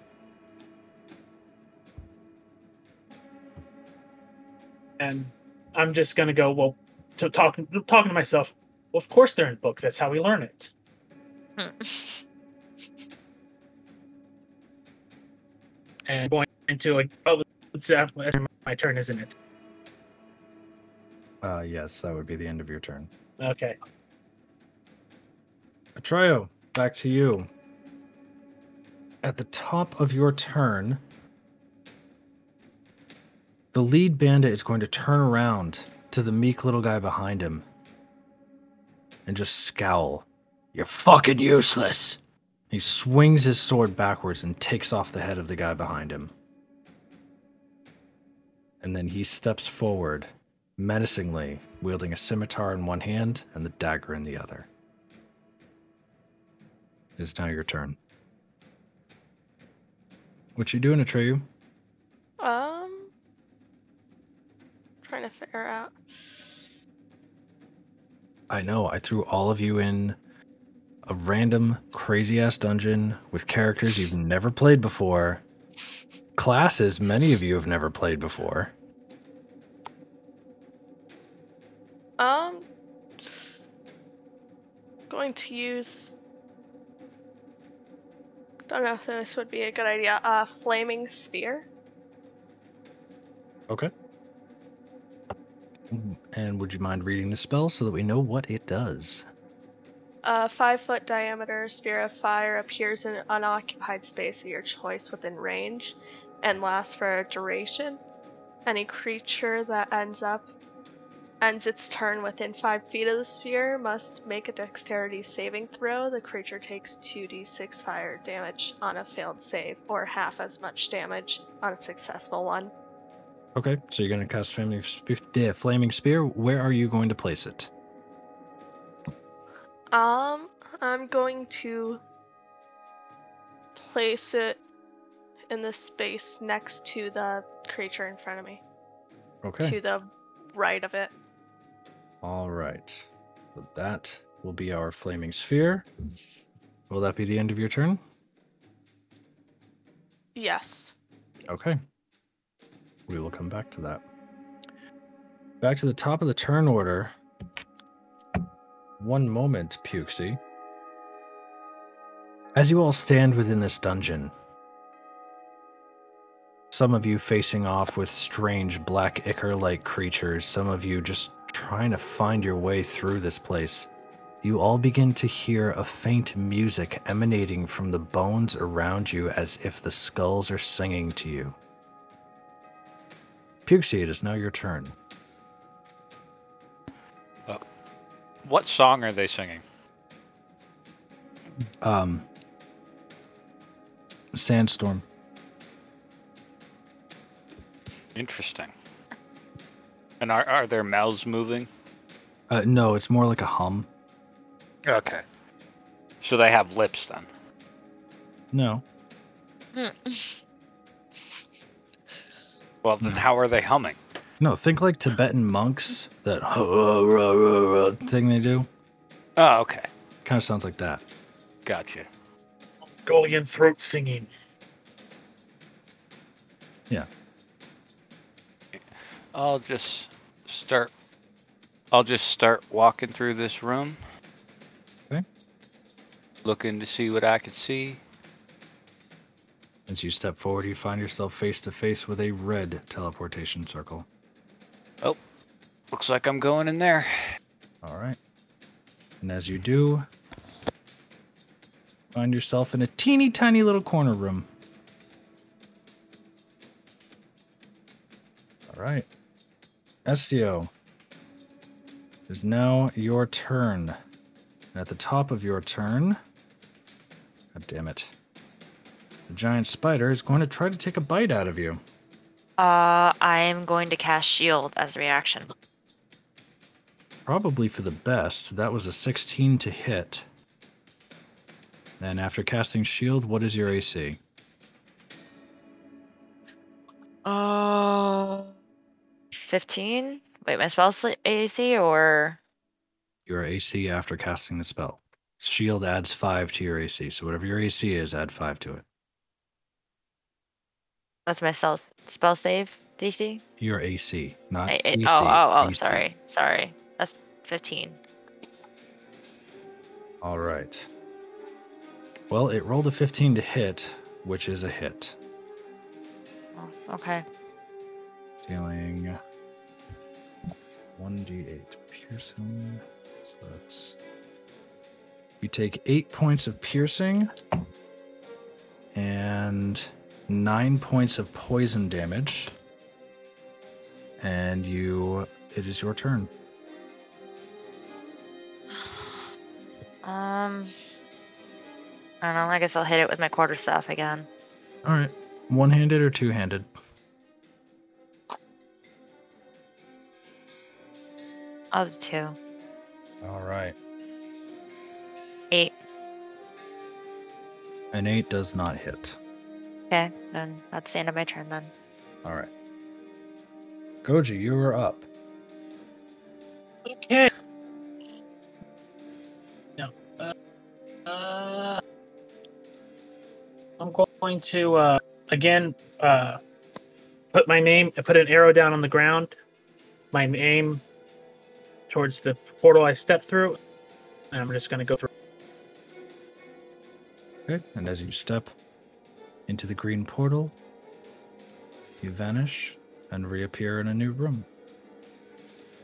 And I'm just gonna go. Well, to talking talking to myself. Well, of course they're in books. That's how we learn it. Hmm. And going into a. Oh, it's uh, my turn, isn't it? Uh, yes, that would be the end of your turn. Okay. Atreyo, back to you. At the top of your turn, the lead bandit is going to turn around to the meek little guy behind him and just scowl. You're fucking useless. He swings his sword backwards and takes off the head of the guy behind him. And then he steps forward, menacingly, wielding a scimitar in one hand and the dagger in the other. It's now your turn. What you doing, Atreyu? Um, trying to figure out. I know. I threw all of you in a random crazy ass dungeon with characters you've never played before, classes many of you have never played before. Um, going to use. Don't know if this would be a good idea. Uh, flaming sphere. Okay. And would you mind reading the spell so that we know what it does? A five foot diameter sphere of fire appears in an unoccupied space of your choice within range and lasts for a duration. Any creature that ends up ends its turn within five feet of the sphere must make a dexterity saving throw. The creature takes 2d6 fire damage on a failed save, or half as much damage on a successful one. Okay, so you're going to cast Flaming, yeah, Flaming Sphere. Where are you going to place it? Um, I'm going to place it in the space next to the creature in front of me, Okay. to the right of it. All right. So that will be our Flaming Sphere. Will that be the end of your turn? Yes. Okay. We will come back to that. Back to the top of the turn order. One moment, Pukesy. As you all stand within this dungeon, some of you facing off with strange black ichor like creatures, some of you just trying to find your way through this place, you all begin to hear a faint music emanating from the bones around you as if the skulls are singing to you. Pukesy, it is now your turn. What song are they singing? Um, Sandstorm. Interesting. And are are their mouths moving? Uh, no, it's more like a hum. Okay. So they have lips then. No. Well, then No. how are they humming? No, think like Tibetan monks, that thing they do. Oh, okay. Kind of sounds like that. Gotcha. Golian throat singing. Yeah. I'll just start. I'll just start walking through this room. Okay. Looking to see what I can see. As you step forward, you find yourself face to face with a red teleportation circle. Oh, looks like I'm going in there. All right. And as you do, find yourself in a teeny tiny little corner room. All right. Estio, it is now your turn. And at the top of your turn, God damn it, the giant spider is going to try to take a bite out of you. Uh, I am going to cast shield as a reaction. Probably for the best. That was a 16 to hit. And after casting shield, what is your AC? Oh. 15? Wait, my spell AC or Your AC after casting the spell. Shield adds 5 to your AC. So whatever your AC is, add 5 to it. that's my spell spell save DC? Your AC, not I- I- AC. oh, oh, oh, AC. sorry. Sorry. That's 15. All right. Well, it rolled a 15 to hit, which is a hit. Oh, okay. Dealing 1d8 piercing. So that's. You take 8 points of piercing and 9 points of poison damage. And you. It is your turn. Um I don't know, I guess I'll hit it with my quarterstaff again. All right. One handed or two handed? I'll do two. All right. Eight. An eight does not hit. Okay, then that's the end of my turn then. All right. Goji, you are up. Okay. No. Uh, uh, I'm going to uh, again uh, put my name, put an arrow down on the ground, my name towards the portal I stepped through, and I'm just going to go through. Okay. And as you step into the green portal, you vanish and reappear in a new room.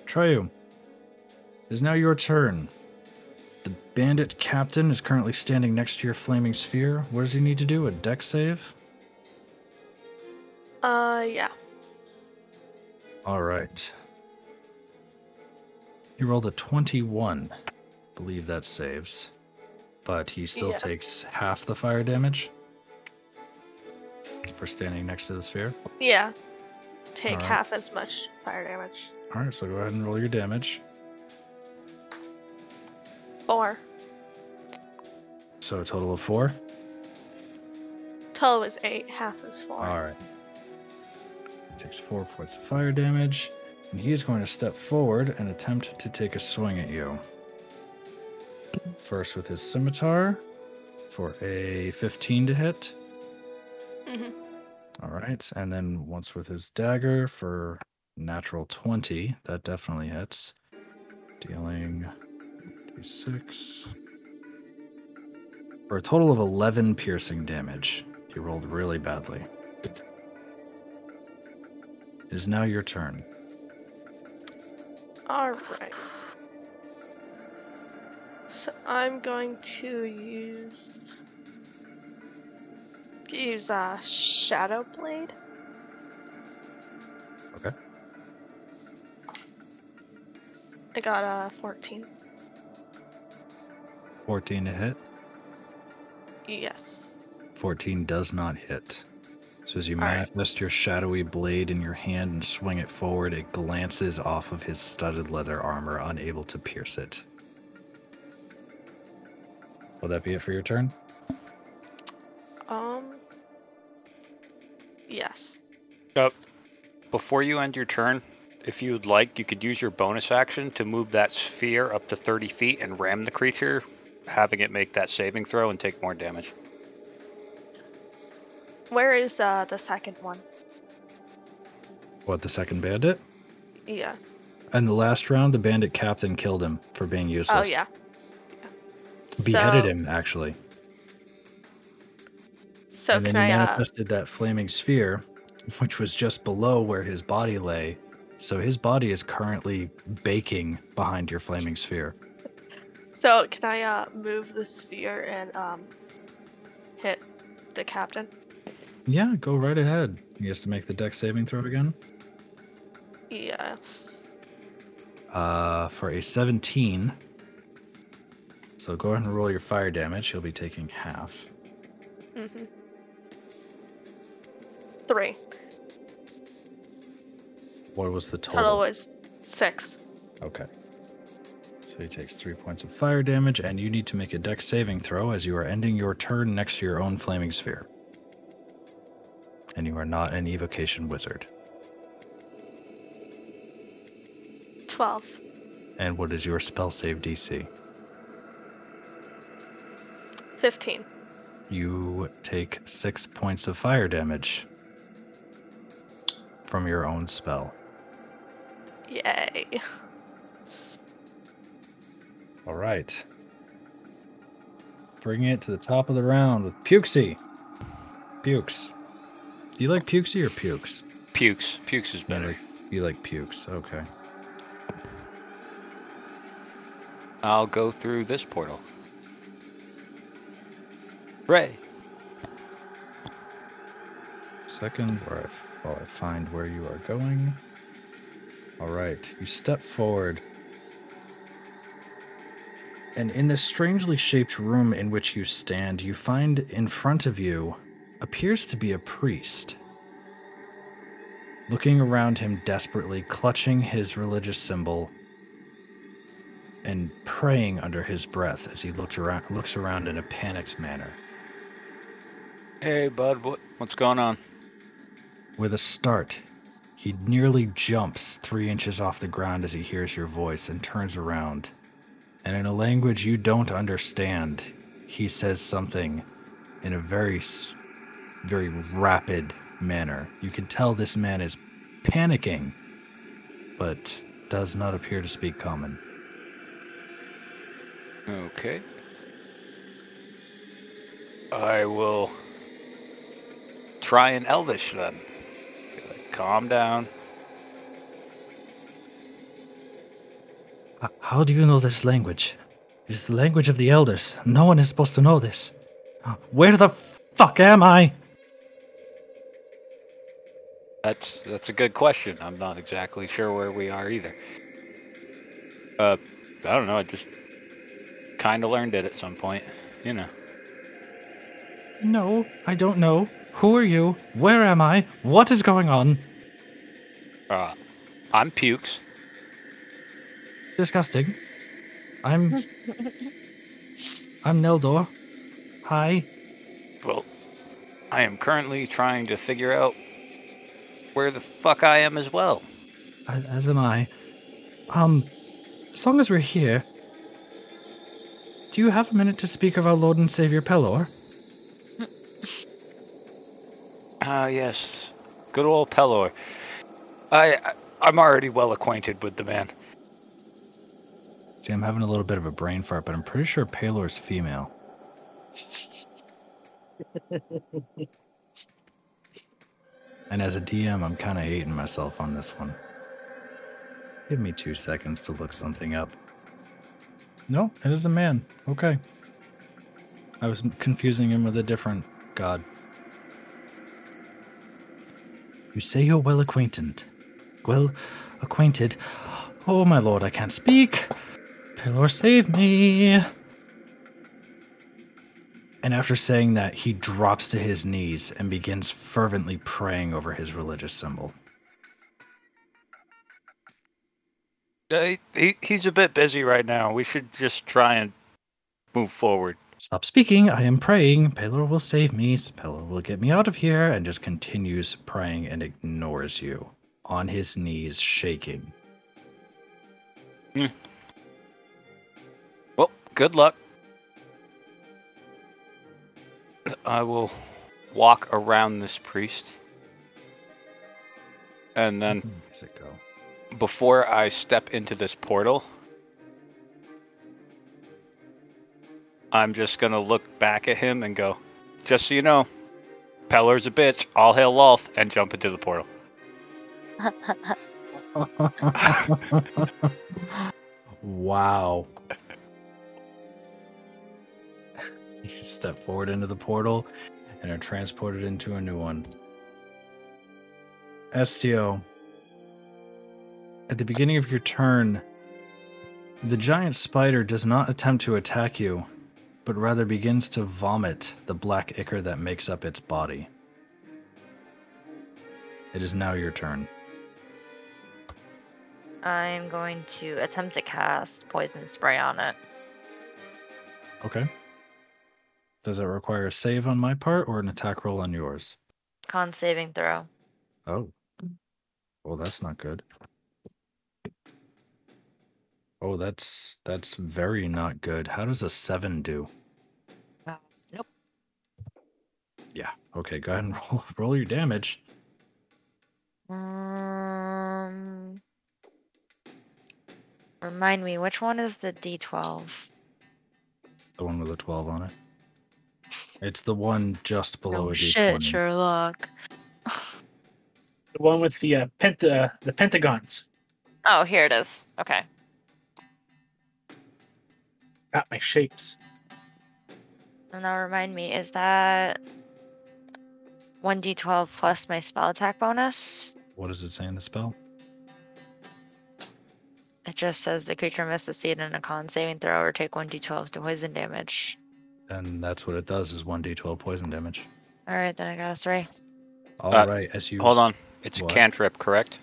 Triu, it is now your turn. The bandit captain is currently standing next to your flaming sphere. What does he need to do? A dex save? Uh, yeah. All right. He rolled a 21. Believe that saves. But he still Yeah. takes half the fire damage for standing next to the sphere. Yeah. Take Alright. half as much fire damage. All right, so go ahead and roll your damage. Four. So a total of four. Total was eight. Half was four. All right. Takes four points of fire damage, and he is going to step forward and attempt to take a swing at you. First with his scimitar for a 15 to hit. Mhm. All right, and then once with his dagger for natural 20. That definitely hits. Dealing d6 for a total of 11 piercing damage. He rolled really badly. It is now your turn. Alright. So I'm going to use use a Shadow Blade. Okay. I got a 14. 14 to hit. Yes. 14 does not hit. So as you All right. manifest your shadowy blade in your hand and swing it forward, it glances off of his studded leather armor, unable to pierce it. Will that be it for your turn? Um Yes. Uh, before you end your turn, if you would like, you could use your bonus action to move that sphere up to 30 feet and ram the creature, having it make that saving throw and take more damage. Where is uh the second one? What, the second bandit? Yeah. In the last round, the bandit captain killed him for being useless. Oh useless. yeah. Beheaded So- him, actually. So and then can he I uh manifested that flaming sphere, which was just below where his body lay. So his body is currently baking behind your flaming sphere. so can I uh move the sphere and um hit the captain? Yeah, go right ahead. He has to make the dex saving throw again. Yes. Uh, for a 17. So go ahead and roll your fire damage. He'll be taking half. Mm-hmm. Three. What was the total? Total was six. Okay. So he takes three points of fire damage, and you need to make a dex saving throw as you are ending your turn next to your own flaming sphere. And you are not an evocation wizard. Twelve. And what is your spell save DC? Fifteen. You take six points of fire damage from your own spell. Yay. All right. Bringing it to the top of the round with Pukesy. Pukes. Do you like Pukesy or Pukes? Pukes. Pukes is You better. like, you like Pukes. Okay. I'll go through this portal. Ray. Second, where I, while I find where you are going. All right, you step forward. And in this strangely shaped room in which you stand, you find in front of you appears to be a priest. Looking around him desperately, clutching his religious symbol and praying under his breath as he looked around, looks around in a panicked manner. Hey, bud. What, what's going on? With a start, he nearly jumps three inches off the ground as he hears your voice and turns around. And in a language you don't understand, he says something in a very, s- very rapid manner. You can tell this man is panicking, but does not appear to speak common. Okay. I will try an Elvish then. Like, Calm down. H- How do you know this language? It is the language of the elders. No one is supposed to know this. Where the fuck am I? That's that's a good question. I'm not exactly sure where we are either. Uh, I don't know. I just kind of learned it at some point. You know. No, I don't know. Who are you? Where am I? What is going on? Uh, I'm Pukes. Disgusting. I'm. I'm Neldor. Hi. Well, I am currently trying to figure out where the fuck I am as well. a- As am I. Um, as long as we're here, do you have a minute to speak of our Lord and Savior Pelor? Ah, yes. Good old Pelor. I, I I'm already well acquainted with the man. See, I'm having a little bit of a brain fart, but I'm pretty sure Pelor's female. and as a DM, I'm kind of hating myself on this one. Give me two seconds to look something up. No, it is a man. Okay. I was confusing him with a different god. You say you're well acquainted. Well acquainted. Oh, my lord, I can't speak. Pelor, save me. And after saying that, he drops to his knees and begins fervently praying over his religious symbol. Uh, he, he's a bit busy right now. We should just try and move forward. Stop speaking, I am praying. Pelor will save me. Pelor will get me out of here. And just continues praying and ignores you. On his knees, shaking. Well, good luck. I will walk around this priest. And then hmm, Where's before I step into this portal, I'm just gonna look back at him and go, just so you know, Pelor's a bitch, all hail Lolth, and jump into the portal. wow. You step forward into the portal and are transported into a new one. Estio, at the beginning of your turn, the giant spider does not attempt to attack you, but rather begins to vomit the black ichor that makes up its body. It is now your turn. I'm going to attempt to cast poison spray on it. Okay. Does it require a save on my part or an attack roll on yours? Con saving throw. Oh. Well, that's not good. Oh, that's that's very not good. How does a 7 do? Uh, nope. Yeah. Okay, go ahead and roll, roll your damage. Um. Remind me, which one is the D12? The one with a 12 on it. It's the one just below oh a d20. shit, Sherlock. The one with the uh, penta, the pentagons. Oh, here it is. Okay. Got my shapes. And now remind me, is that 1d12 plus my spell attack bonus? What does it say in the spell? It just says the creature must succeed in a con saving throw or take 1d12 to poison damage. And that's what it does is 1d12 poison damage. Alright, then I got a 3. All Uh, right, as you Hold on. It's What? a cantrip, correct?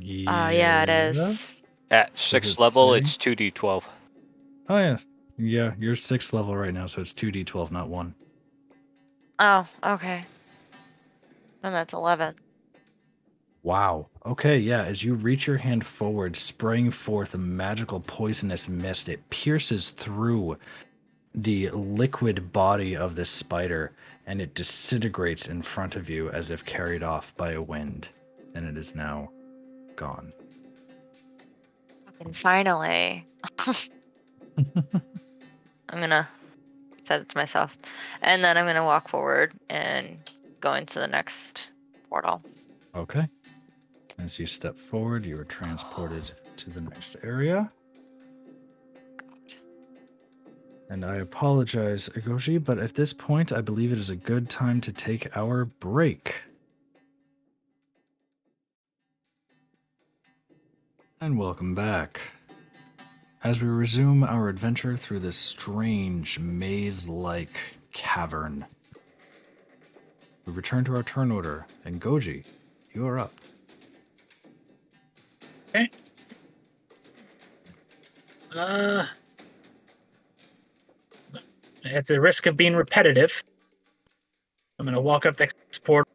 Yeah. Uh, yeah, it is. At sixth it level, say? it's 2d12. Oh yeah, yeah. You're sixth level right now, so it's two d12, not one. Oh, okay. And that's 11. Wow. Okay, yeah. As you reach your hand forward, spraying forth a magical poisonous mist, it pierces through the liquid body of this spider and it disintegrates in front of you as if carried off by a wind. And it is now gone. And finally, I'm gonna say it to myself. And then I'm gonna walk forward and go into the next portal. Okay. As you step forward, you are transported to the next area. And I apologize, Agoshi, but at this point, I believe it is a good time to take our break. And welcome back. As we resume our adventure through this strange maze like cavern, we return to our turn order, and Goji, you are up. Okay. Uh, at the risk of being repetitive, I'm going to walk up next portal,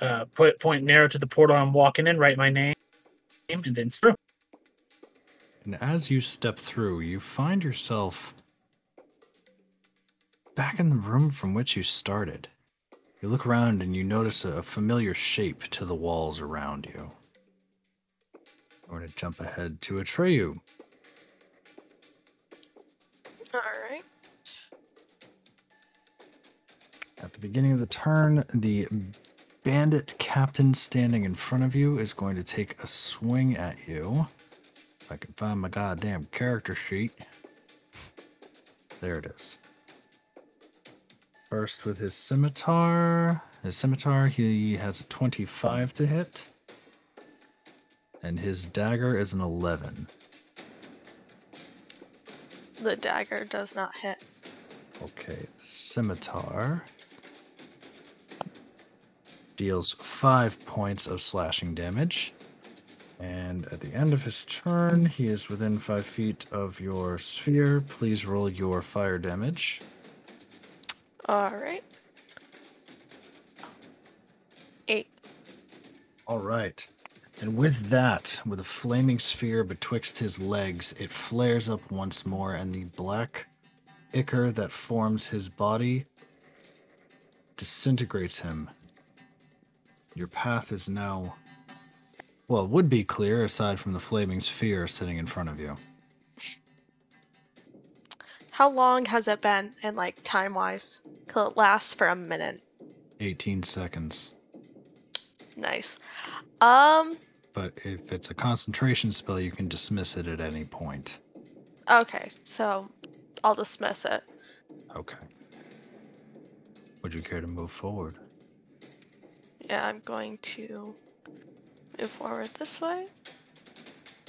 uh, put point narrow to the portal I'm walking in, write my name, and then through. And as you step through, you find yourself back in the room from which you started. You look around and you notice a familiar shape to the walls around you. I'm going to jump ahead to Atreyu. The beginning of the turn, the bandit captain standing in front of you is going to take a swing at you. If I can find my goddamn character sheet. There it is. First with his scimitar. His scimitar, he has a 25 to hit. And his dagger is an 11. The dagger does not hit. Okay, scimitar deals five points of slashing damage. And at the end of his turn, he is within five feet of your sphere. Please roll your fire damage. All right. Eight. All right. And with that, with a flaming sphere betwixt his legs, it flares up once more, and the black ichor that forms his body disintegrates him. Your path is now, well, it would be clear aside from the flaming sphere sitting in front of you. How long has it been, and like time wise? Could it lasts for a minute? 18 seconds. Nice. Um. But if it's a concentration spell, you can dismiss it at any point. Okay, so I'll dismiss it. Okay. Would you care to move forward? Yeah, I'm going to move forward this way.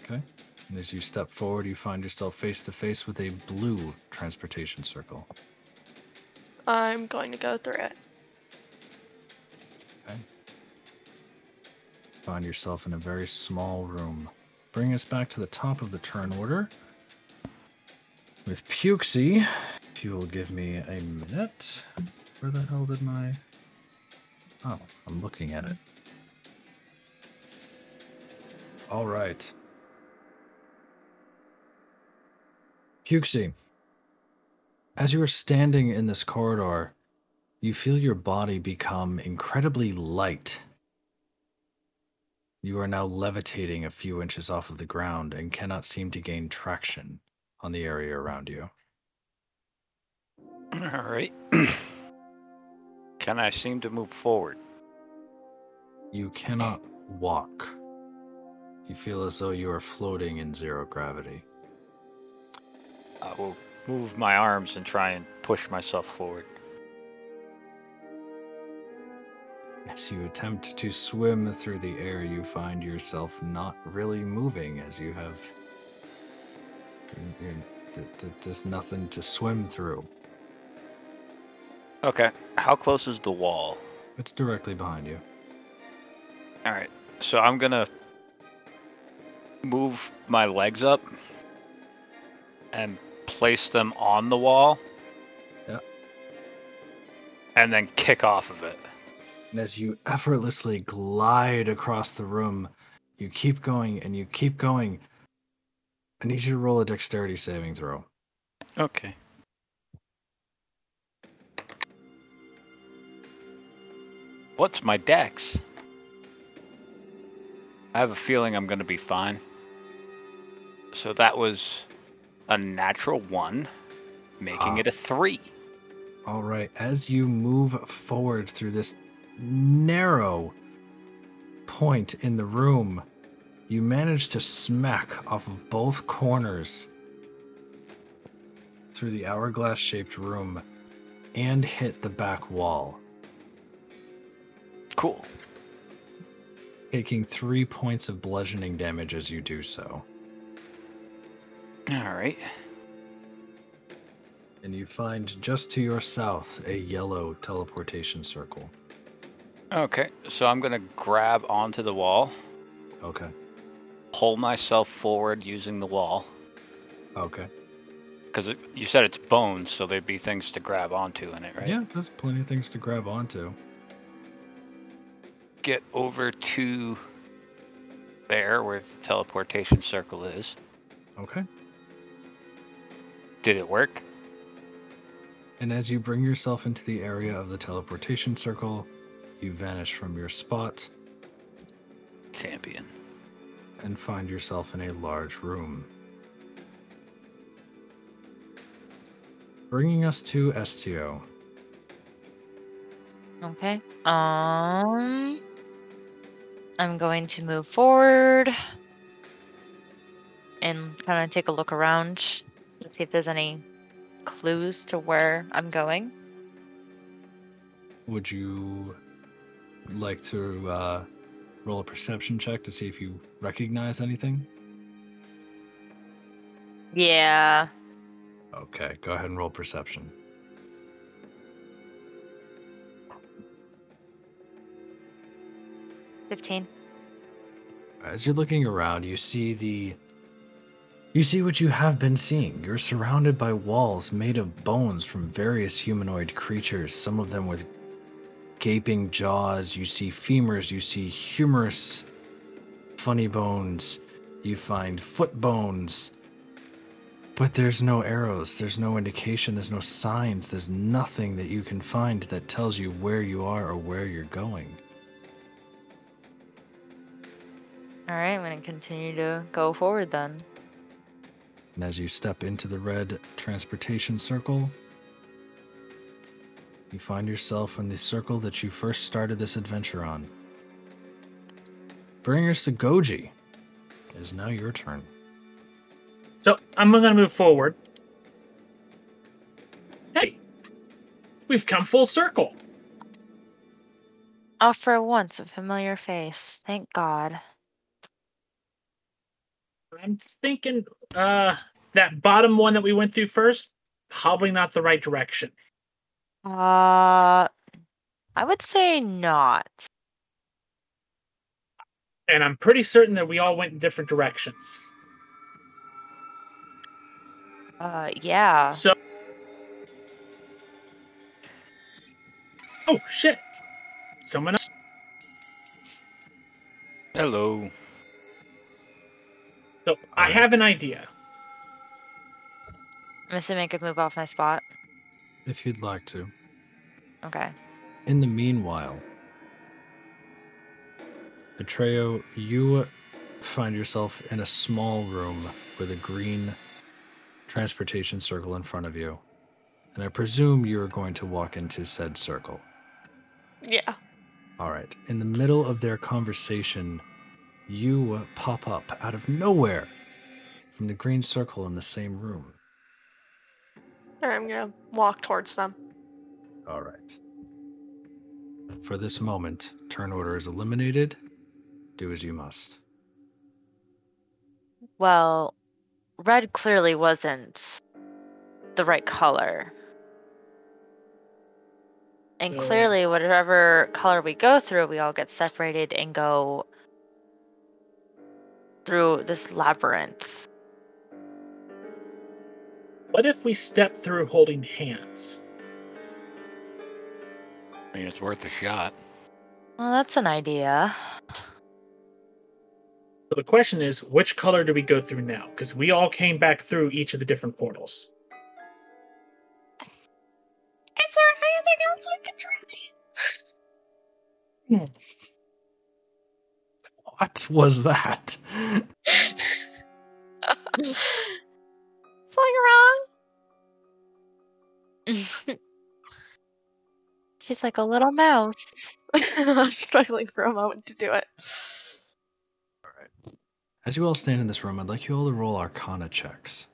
Okay. And as you step forward, you find yourself face to face with a blue transportation circle. I'm going to go through it. Okay. Find yourself in a very small room. Bring us back to the top of the turn order. With Pukesy, if you will give me a minute. Where the hell did my. Oh, I'm looking at it. All right. Pukesy, as you are standing in this corridor, you feel your body become incredibly light. You are now levitating a few inches off of the ground and cannot seem to gain traction on the area around you. All right. Can I seem to move forward? You cannot walk. You feel as though you are floating in zero gravity. I will move my arms and try and push myself forward. As you attempt to swim through the air, you find yourself not really moving as you have. you're- th- There's nothing to swim through. Okay. How close is the wall? It's directly behind you. All right. So I'm gonna move my legs up and place them on the wall. Yeah. and then kick off of it. And as you effortlessly glide across the room, you keep going and you keep going. I need you to roll a dexterity saving throw. Okay. What's my dex? I have a feeling I'm going to be fine. So that was a natural one, making Ah. it a three. All right, as you move forward through this narrow point in the room, you manage to smack off of both corners through the hourglass shaped room and hit the back wall, Cool. taking three points of bludgeoning damage as you do so. All right. And you find just to your south a yellow teleportation circle. Okay, so I'm going to grab onto the wall, Okay. pull myself forward using the wall. Okay. Because you said it's bones, so there'd be things to grab onto in it, right? Yeah, there's plenty of things to grab onto. Get over to there where the teleportation circle is. Okay. Did it work? And as you bring yourself into the area of the teleportation circle, you vanish from your spot Champion. and find yourself in a large room. Bringing us to Estio. Okay. Um, I'm going to move forward and kind of take a look around to see if there's any clues to where I'm going. Would you like to uh, roll a perception check to see if you recognize anything? Yeah. Okay, go ahead and roll perception. Fifteen. As you're looking around, you see the. You see what you have been seeing. You're surrounded by walls made of bones from various humanoid creatures, some of them with gaping jaws. You see femurs, you see humerus, funny bones. You find foot bones. But there's no arrows, there's no indication, there's no signs, there's nothing that you can find that tells you where you are or where you're going. All right, I'm going to continue to go forward then. And as you step into the red transportation circle, you find yourself in the circle that you first started this adventure on. Bring us to Goji. It is now your turn. So I'm going to move forward. Hey, we've come full circle. Oh, for once, a familiar face. Thank God. I'm thinking uh that bottom one that we went through first, probably not the right direction. Uh, I would say not. And I'm pretty certain that we all went in different directions. Uh, yeah. So Oh shit. Someone else. Hello. So I have an idea. I'm assuming I could move off my spot. If you'd like to. Okay. In the meanwhile, Atreyu, you find yourself in a small room with a green transportation circle in front of you. And I presume you're going to walk into said circle. Yeah. All right. In the middle of their conversation, you uh, pop up out of nowhere from the green circle in the same room. Alright, I'm gonna walk towards them. All right. For this moment, turn order is eliminated. Do as you must. Well, red clearly wasn't the right color. And So- clearly, whatever color we go through, we all get separated and go through this labyrinth. What if we step through holding hands? I mean, it's worth a shot. Well, that's an idea. So the question is, which color do we go through now? Because we all came back through each of the different portals. Is there anything else we could try? Hmm. What was that? Something wrong? She's like a little mouse. I'm struggling for a moment to do it. All right. As you all stand in this room, I'd like you all to roll Arcana checks.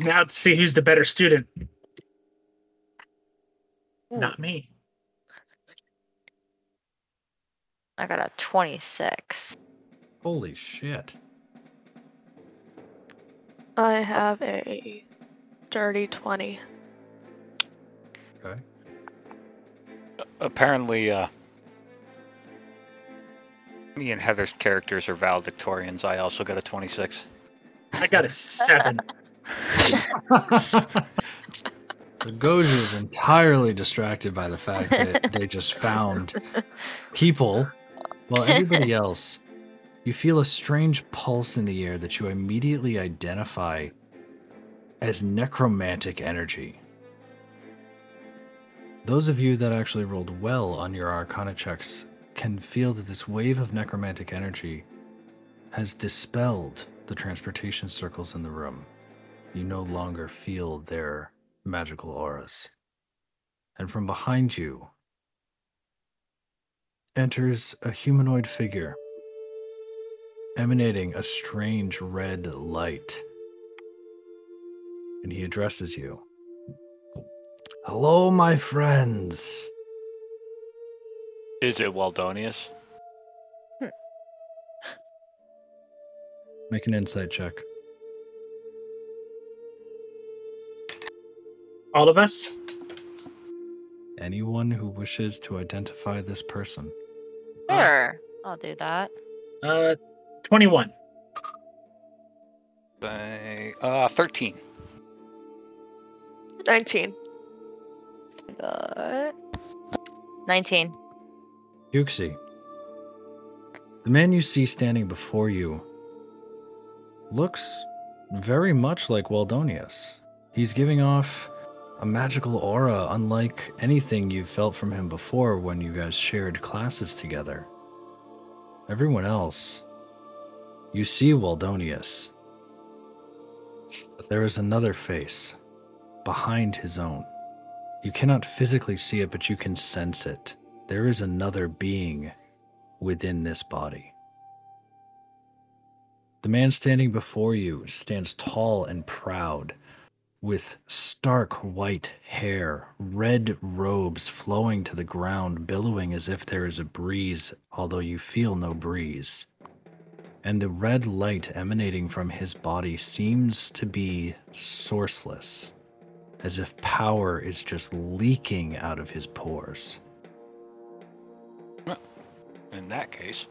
Now to see who's the better student. Ooh. Not me. I got a 26. Holy shit. I have a dirty 20. Okay. Apparently, uh, me and Heather's characters are valedictorians. I also got a 26. I got a seven. The Goju is entirely distracted by the fact that they just found people, while everybody else, you feel a strange pulse in the air that you immediately identify as necromantic energy. Those of you that actually rolled well on your Arcana checks can feel that this wave of necromantic energy has dispelled the transportation circles in the room. You no longer feel their magical auras. And from behind you enters a humanoid figure emanating a strange red light. And he addresses you. Hello, my friends. Is it Waldonius? Make an insight check. All of us? Anyone who wishes to identify this person. Sure. I'll do that. Uh, 21. By, uh, 13. 19. Good. 19. Yuxi. The man you see standing before you looks very much like Waldonius. He's giving off a magical aura unlike anything you've felt from him before when you guys shared classes together. Everyone else, you see Waldonius. But there is another face behind his own. You cannot physically see it, but you can sense it. There is another being within this body. The man standing before you stands tall and proud, with stark white hair, red robes flowing to the ground, billowing as if there is a breeze, although you feel no breeze. And the red light emanating from his body seems to be sourceless, as if power is just leaking out of his pores. In that case,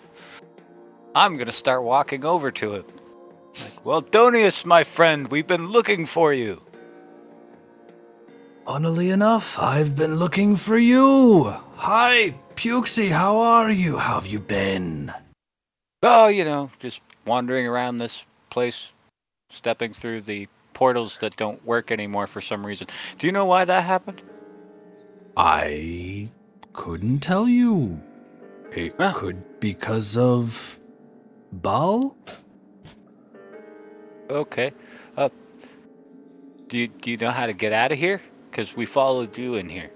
I'm gonna start walking over to him. Like, Waldonius, my friend, we've been looking for you. Funnily enough, I've been looking for you. Hi, Pukesy, how are you? How have you been? Oh, you know, just wandering around this place, stepping through the portals that don't work anymore for some reason. Do you know why that happened? I couldn't tell you. It Huh. could because of Baal? Okay. Uh, do you, do you know how to get out of here? Because we followed you in here.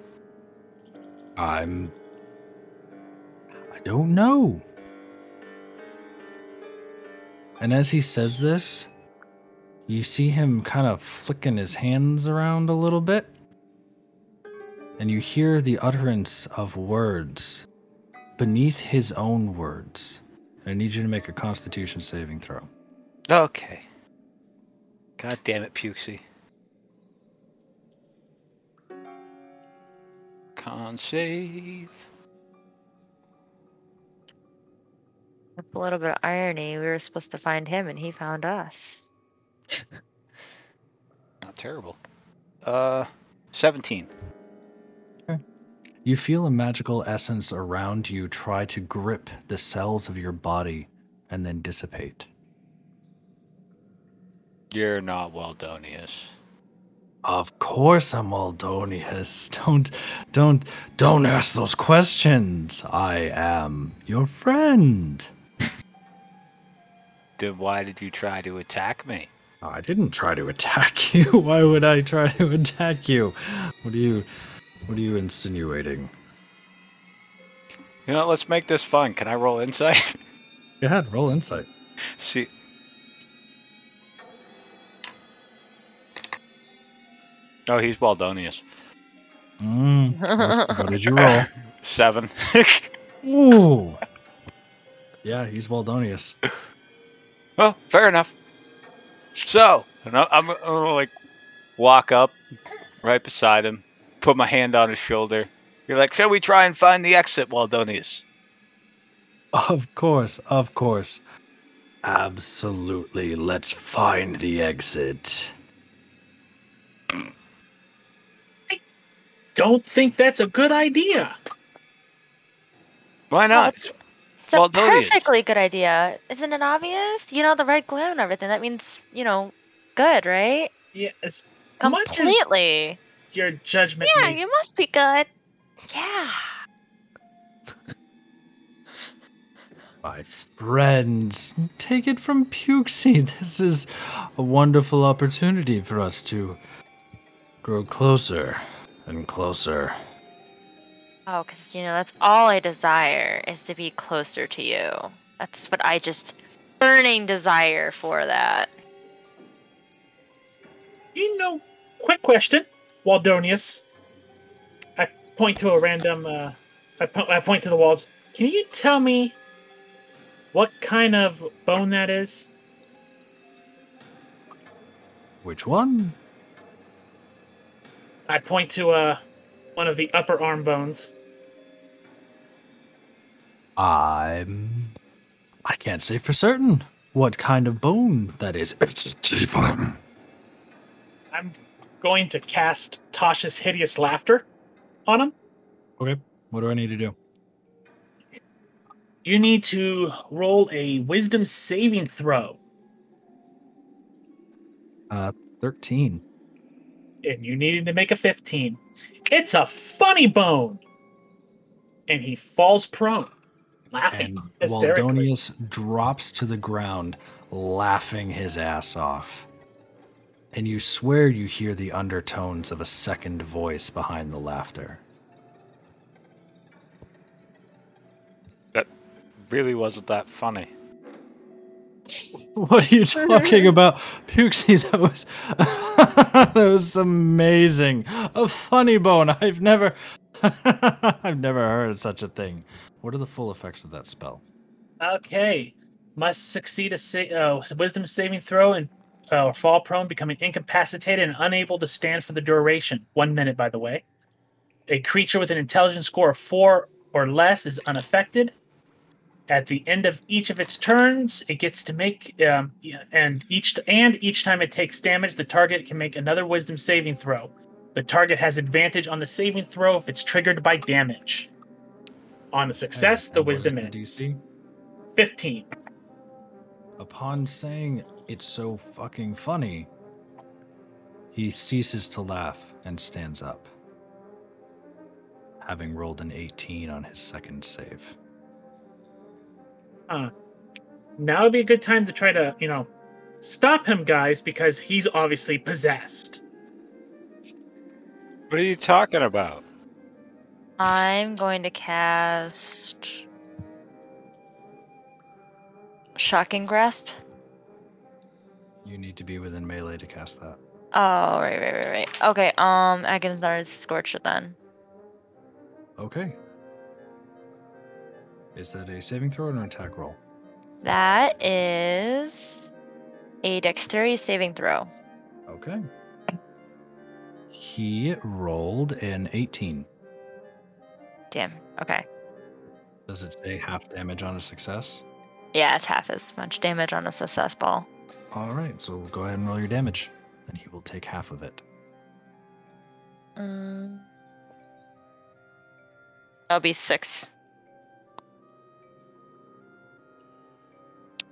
I'm. I don't know. And as he says this, you see him kind of flicking his hands around a little bit. And you hear the utterance of words beneath his own words. And I need you to make a constitution saving throw. Okay. God damn it, Pukesy. Con save. With a little bit of irony, we were supposed to find him and he found us. Not terrible. Uh, 17. You feel a magical essence around you try to grip the cells of your body and then dissipate. You're not Waldonius. Of course I'm Waldonius. Don't don't don't ask those questions. I am your friend. Then why did you try to attack me? I didn't try to attack you. Why would I try to attack you? What are you what are you insinuating? You know, let's make this fun. Can I roll insight? Go ahead, roll insight. See. Oh, he's Waldonius. Mm, what did you roll? Seven. Ooh. Yeah, he's Waldonius. well, fair enough. So, and I- I'm, I'm gonna like walk up right beside him, put my hand on his shoulder. You're like, shall we try and find the exit, Waldonius? Of course, of course. Absolutely. Let's find the exit. Don't think that's a good idea. Why not? It's a Waldonius. perfectly good idea. Isn't it obvious? You know, the red glue and everything. That means, you know, good, right? Yeah, as much as Completely. your judgment. Yeah, may- you must be good. Yeah. My friends, take it from Pukesy. This is a wonderful opportunity for us to grow closer and closer. Oh, because, you know, that's all I desire is to be closer to you. That's what I just burning desire for that. You know, quick question, Waldonius. I point to a random. Uh, I, po- I point to the walls. Can you tell me what kind of bone that is? Which one? I point to uh, one of the upper arm bones. I'm. I can't say for certain what kind of bone that is. It's a tiefling. I'm going to cast Tasha's hideous laughter on him. Okay. What do I need to do? You need to roll a Wisdom saving throw, Uh, 13. And you needed to make a 15. It's a funny bone, and he falls prone, laughing And hysterically. Waldonius drops to the ground, laughing his ass off. And you swear you hear the undertones of a second voice behind the laughter. That really wasn't that funny. What are you talking about, Pukesy? That was that was amazing. A funny bone. I've never I've never heard of such a thing. What are the full effects of that spell? Okay. Must succeed a sa- uh, wisdom saving throw and uh, or fall prone, becoming incapacitated and unable to stand for the duration. One minute, by the way. A creature with an intelligence score of four or less is unaffected. At the end of each of its turns, it gets to make um, and each and each time it takes damage, the target can make another wisdom saving throw. The target has advantage on the saving throw if it's triggered by damage. On a success, And the is wisdom ends. DC? 15. Upon saying it's so fucking funny, he ceases to laugh and stands up, having rolled an 18 on his second save. Uh, now would be a good time to try to, you know, stop him, guys, because he's obviously possessed. What are you talking about? I'm going to cast Shocking Grasp. You need to be within melee to cast that. Oh, right, right, right, right. Okay, um, Aganazzar's Scorcher then. Okay. Is that a saving throw or an attack roll? That is a Dexterity saving throw. Okay. He rolled an 18. Damn. Okay. Does it say half damage on a success? Yeah, it's half as much damage on a success ball. All right, so go ahead and roll your damage. and he will take half of it. Mm. That'll be six.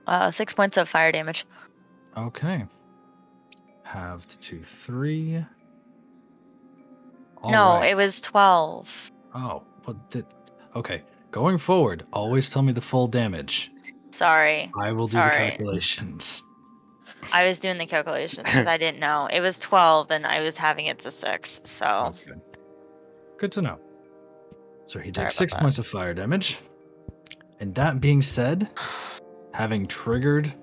Uh, six points of fire damage. Okay. Halved to three. All no, right. it was twelve. Oh, but the, okay. Going forward, always tell me the full damage. Sorry, I will do Sorry. the calculations. I was doing the calculations because I didn't know. It was twelve, and I was having it to six. So good. Good to know. So he takes six that. points of fire damage. And that being said, having triggered,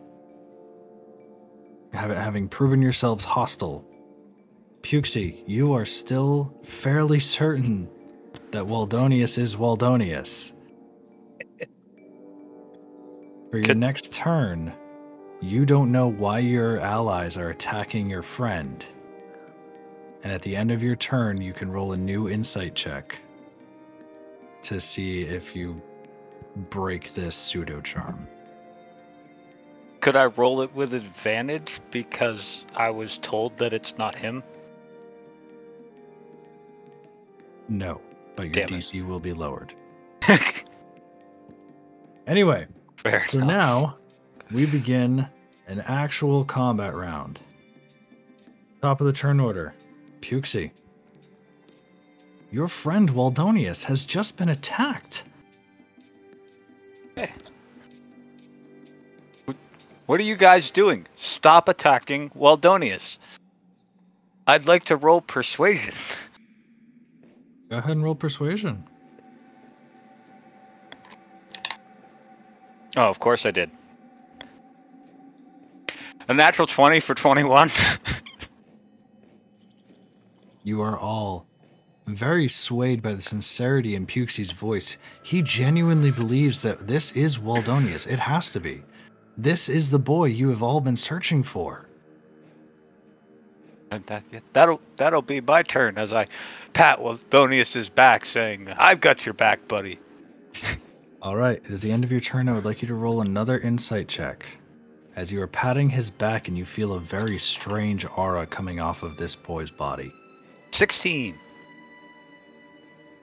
having, proven yourselves hostile, Pukesy, you are still fairly certain that Waldonius is Waldonius. For your next turn, you don't know why your allies are attacking your friend. And at the end of your turn, you can roll a new insight check to see if you break this pseudo charm. Could I roll it with advantage because I was told that it's not him? No, but your Damn it. DC will be lowered. Fair Anyway, so enough. now we begin an actual combat round. Top of the turn order, Pukesy. Your friend Waldonius has just been attacked. What are you guys doing? Stop attacking Waldonius. I'd like to roll persuasion. Go ahead and roll persuasion. Oh, of course I did. A natural 20 for 21. You are all very swayed by the sincerity in Pukesy's voice. He genuinely believes that this is Waldonius. It has to be. This is the boy you have all been searching for. And that, that'll that'll be my turn as I pat Waldonius's back, saying, "I've got your back, buddy." All right, it is the end of your turn. I would like you to roll another insight check. As you are patting his back and you feel a very strange aura coming off of this boy's body, 16.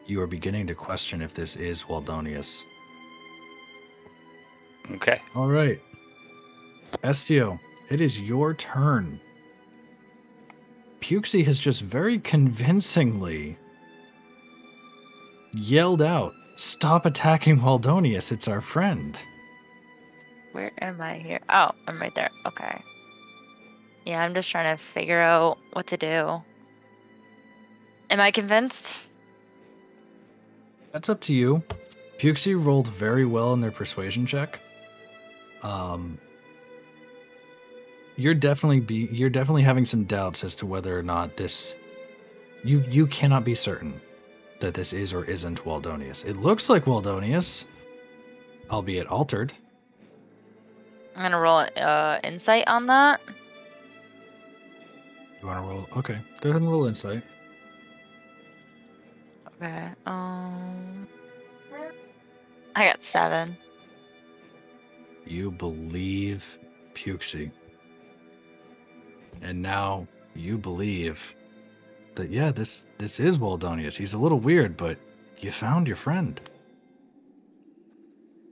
you are beginning to question if this is Waldonius. Okay. All right. Estio, it is your turn. Pukesy has just very convincingly yelled out, Stop attacking Waldonius, it's our friend. where am I here? Oh, I'm right there. Okay. Yeah, I'm just trying to figure out what to do. Am I convinced? That's up to you. Pukesy rolled very well in their persuasion check. Um, you're definitely be you're definitely having some doubts as to whether or not this you you cannot be certain that this is or isn't Waldonius. It looks like Waldonius, albeit altered. I'm gonna roll uh insight on that. You want to roll? Okay, go ahead and roll insight. Okay. Um. I got seven. You believe Pukesy. And now you believe that yeah, this this is Waldonius. He's a little weird, but you found your friend.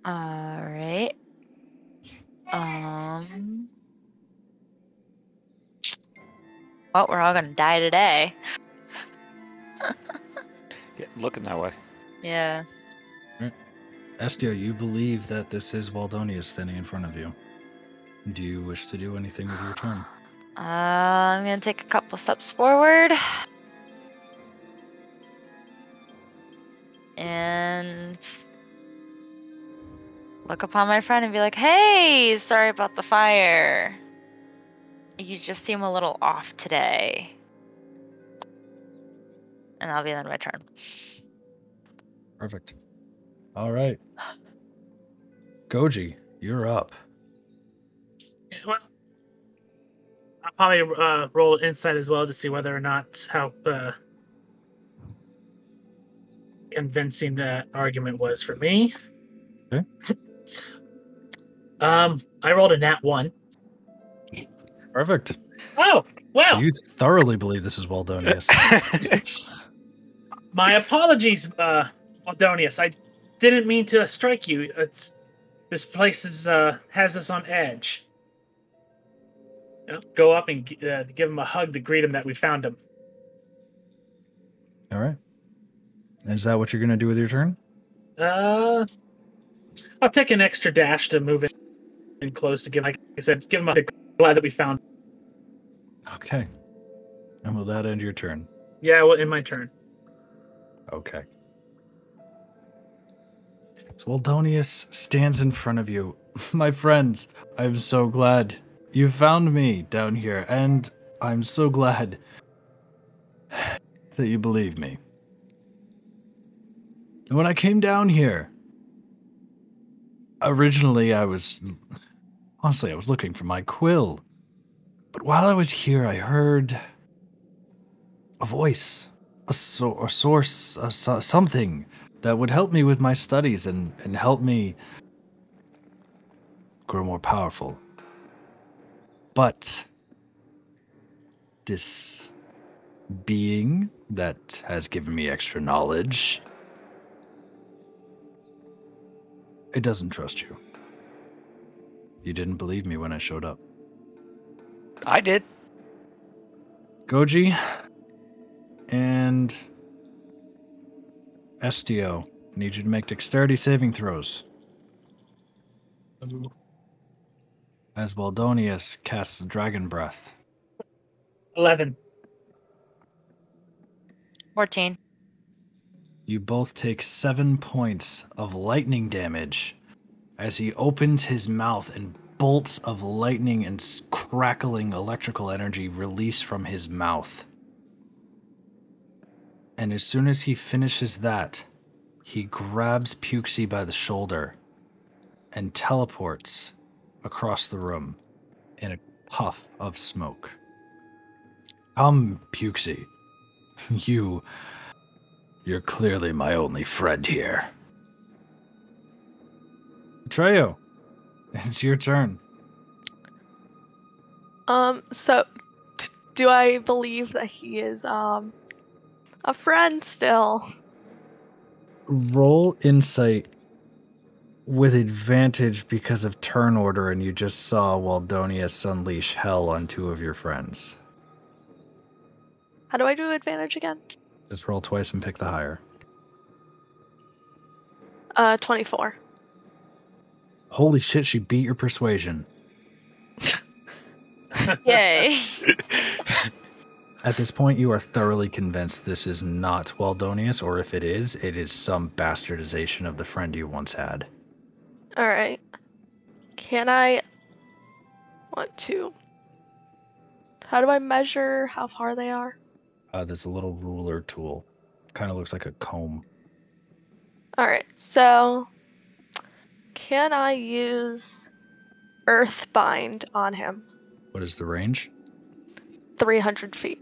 All right. Um. Well, we're all gonna die today. Yeah, looking that way. Yeah. Estio, you believe that this is Waldonius standing in front of you. Do you wish to do anything with your turn? Uh, I'm gonna take a couple steps forward. And look upon my friend and be like, hey, sorry about the fire. You just seem a little off today. And I'll be on my turn. Perfect. All right. Goji, you're up. Well, I'll probably uh, roll insight as well to see whether or not how uh, convincing that argument was for me. Okay. um, I rolled a nat one. Perfect. Oh, wow. So you thoroughly believe this is Waldonius. My apologies, uh, Waldonius, I didn't mean to strike you. It's this place is uh, has us on edge. Go up and uh, give him a hug to greet him that we found him. All right. And is that what you're going to do with your turn? Uh, I'll take an extra dash to move in, in close to give. Like I said, give him a glad that we found. Okay. And will that end your turn? Yeah, well, in my turn. Okay. So Waldonius stands in front of you. My friends, I'm so glad you found me down here, and I'm so glad that you believe me. And when I came down here, originally I was honestly I was looking for my quill. But while I was here, I heard a voice, a, so- a source, a, so- something that would help me with my studies and, and help me grow more powerful. But this being that has given me extra knowledge, it doesn't trust you. You didn't believe me when I showed up. I did. Goji and Estio need you to make dexterity saving throws as Waldonius casts Dragon Breath. Eleven. 14. You both take seven points of lightning damage as he opens his mouth and bolts of lightning and crackling electrical energy release from his mouth. And as soon as he finishes that, he grabs Pukesy by the shoulder and teleports across the room in a puff of smoke. Come, Pukesy. You you're clearly my only friend here. Treyo, it's your turn. Um, so t- do I believe that he is um a friend still? Roll insight with advantage because of turn order, and you just saw Waldonius unleash hell on two of your friends. How do I do advantage again? Just roll twice and pick the higher. Uh, 24. Holy shit, she beat your persuasion. Yay. At this point, you are thoroughly convinced this is not Waldonius, or if it is, it is some bastardization of the friend you once had. All right. Can I want to? How do I measure how far they are? Uh, there's a little ruler tool. Kind of looks like a comb. All right. So, can I use Earthbind on him? What is the range? 300 feet.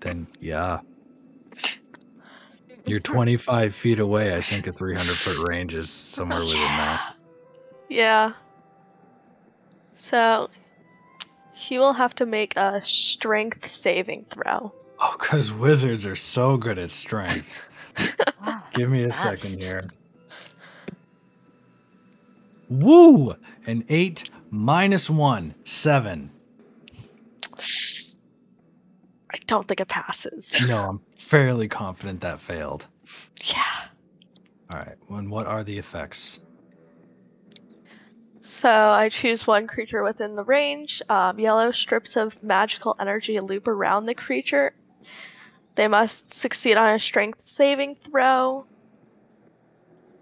Then, yeah. You're 25 feet away. I think a 300 foot range is somewhere within that. Yeah. So, he will have to make a strength saving throw. Oh, because wizards are so good at strength. Ah, Give me a Fast. second here. Woo! An 8 minus 1, 7. I don't think it passes. No, I'm fairly confident that failed. Yeah. All right. And what are the effects? So I choose one creature within the range. Um, yellow strips of magical energy loop around the creature. They must succeed on a strength saving throw.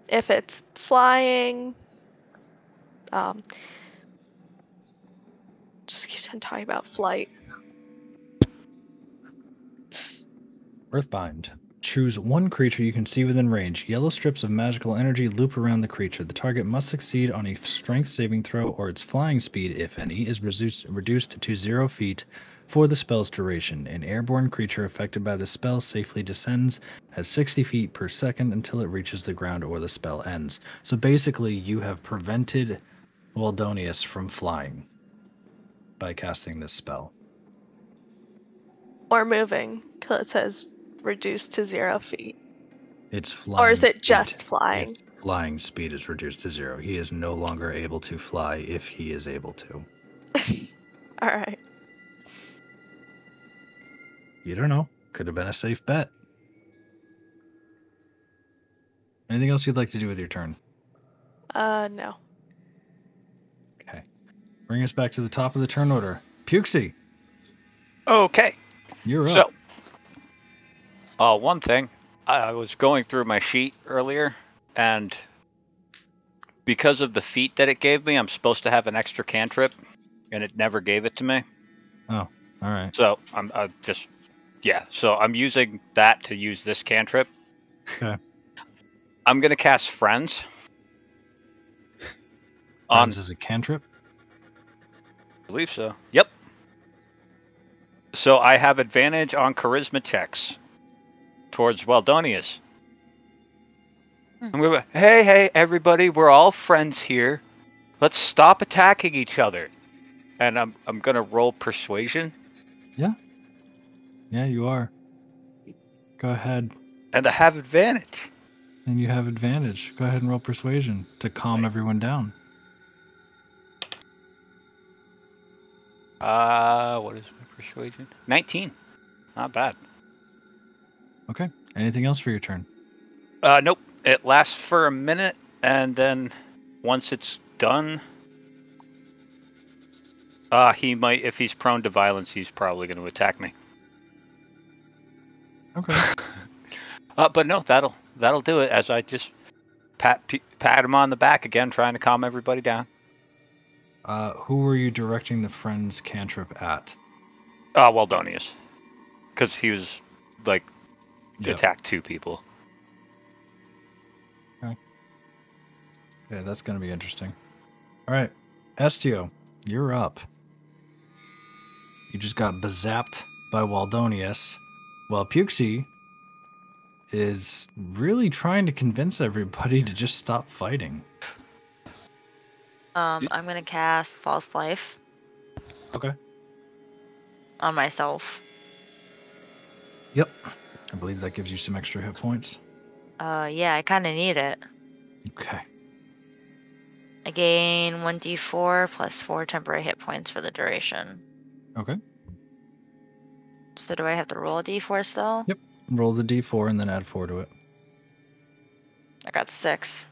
If it's flying, um, just keeps on talking about flight. Earthbind. Choose one creature you can see within range. Yellow strips of magical energy loop around the creature. The target must succeed on a strength saving throw, or its flying speed, if any, is reduced, reduced to zero feet for the spell's duration. An airborne creature affected by the spell safely descends at 60 feet per second until it reaches the ground or the spell ends. So basically, you have prevented Waldonius from flying by casting this spell. Or moving, because it says reduced to zero feet. It's flying. or is it speed. just flying? Its flying speed is reduced to zero. He is no longer able to fly if he is able to. All right. You don't know. Could have been a safe bet. Anything else you'd like to do with your turn? Uh, no. Okay. Bring us back to the top of the turn order. Pukesy, Okay. you're So, up. uh, one thing, I was going through my sheet earlier, and because of the feat that it gave me, I'm supposed to have an extra cantrip, and it never gave it to me. Oh, all right. So I'm uh, just, yeah. So I'm using that to use this cantrip. Okay. I'm gonna cast Friends. On, Friends is a cantrip. I believe so. Yep. So I have advantage on charisma checks towards Waldonius. Hmm. I'm gonna, hey, hey, everybody, we're all friends here. Let's stop attacking each other. And I'm I'm gonna roll persuasion, Yeah, Yeah, you are. Go ahead. and I have advantage. And you have advantage. Go ahead and roll persuasion to calm everyone down. Uh, what is my persuasion? 19. Not bad. Okay. Anything else for your turn? Uh, nope. It lasts for a minute, and then once it's done, uh, he might, if he's prone to violence, he's probably going to attack me. Okay. Uh, but no, that'll that'll do it. As I just pat pat him on the back again, trying to calm everybody down. Uh, who were you directing the friend's cantrip at? Uh, Waldonius, because he was like Yeah. attacked two people. Yeah, that's going to be interesting. All right. Estio, you're up. You just got bezapped by Waldonius, while Pukesy is really trying to convince everybody to just stop fighting. Um, I'm gonna cast False Life Okay. on myself. Yep. I believe that gives you some extra hit points. Uh, yeah, I kind of need it. Okay. I gain 1d4 plus 4 temporary hit points for the duration. Okay. So do I have to roll a d4 still? Yep. Roll the d4 and then add 4 to it. I got 6.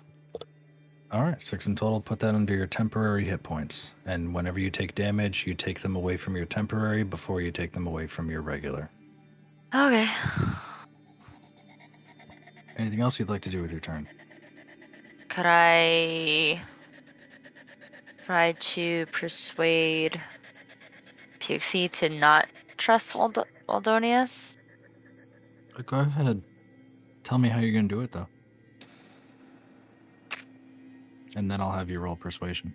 All right, six in total. Put that under your temporary hit points. And whenever you take damage, you take them away from your temporary before you take them away from your regular. Okay. Anything else you'd like to do with your turn? Could I try to persuade Pixie to not trust Wald- Waldonius? Uh, Go ahead. Tell me how you're going to do it, though. And then I'll have you roll persuasion.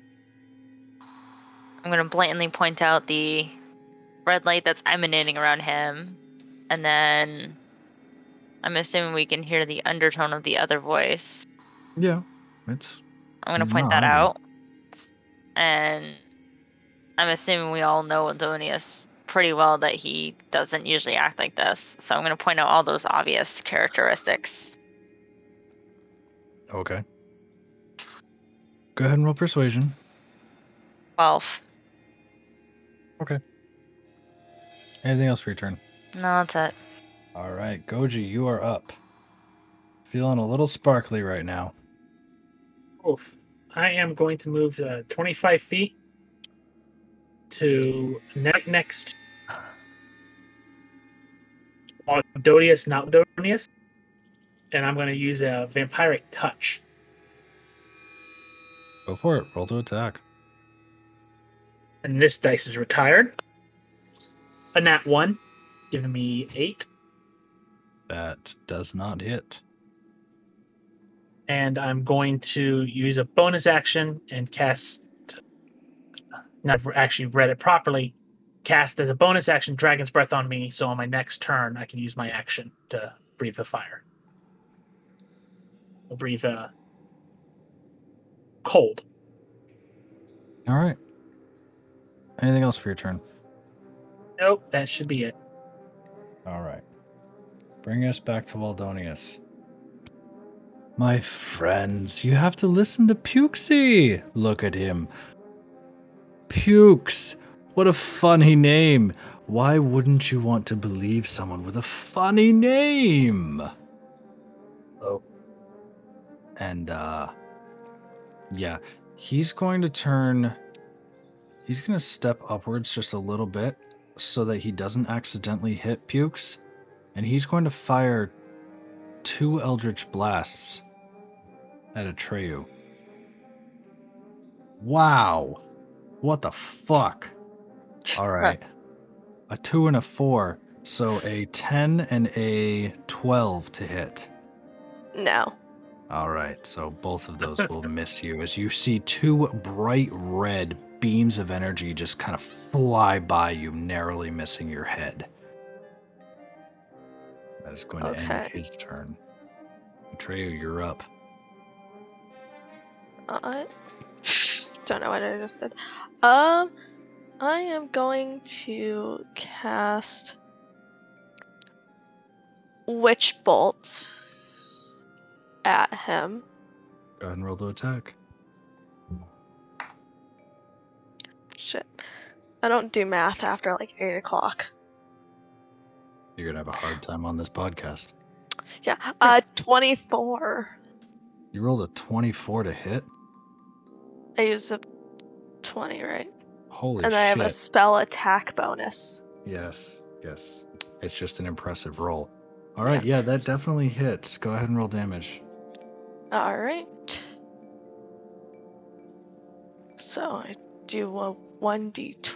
I'm gonna blatantly point out the red light that's emanating around him, and then I'm assuming we can hear the undertone of the other voice. Yeah. It's. I'm gonna He's point that out, and I'm assuming we all know Waldonius pretty well that he doesn't usually act like this. So I'm gonna point out all those obvious characteristics. Okay. Go ahead and roll persuasion. Twelve. Okay. Anything else for your turn? No, that's it. All right, Goji, you are up. Feeling a little sparkly right now. Oof. I am going to move uh, 25 feet to ne- next. Dodius, not Dodius. And I'm going to use a vampiric touch. Go for it. Roll to attack. And this dice is retired. A nat 1, giving me 8. That does not hit. And I'm going to use a bonus action and cast. Not actually read it properly. Cast as a bonus action Dragon's Breath on me, so on my next turn, I can use my action to breathe the fire. I'll breathe uh, cold. All right. Anything else for your turn? Nope, that should be it. All right. Bring us back to Waldonius. My friends, you have to listen to Pukesy. Look at him. Pukes. What a funny name. Why wouldn't you want to believe someone with a funny name? Oh. And uh yeah, he's going to turn he's going to step upwards just a little bit so that he doesn't accidentally hit Pukes and he's going to fire two eldritch blasts at Atreyu. Wow. What the fuck? All right. A 2 and a 4. So a 10 and a 12 to hit. No. All right, so both of those will miss you as you see two bright red beams of energy just kind of fly by you, narrowly missing your head. That is going to end his turn. Atreyu, you're up. I don't know what I just did. Um, I am going to cast Witch Bolt at him. Go ahead and roll to attack. I don't do math after like 8 o'clock. You're going to have a hard time on this podcast. Yeah. Uh, 24. You rolled a 24 to hit? I use a 20, right? Holy shit. and then I have a spell attack bonus. Yes, yes. It's just an impressive roll. All right, yeah, that definitely hits. Go ahead and roll damage. Alright. So I do a 1d12.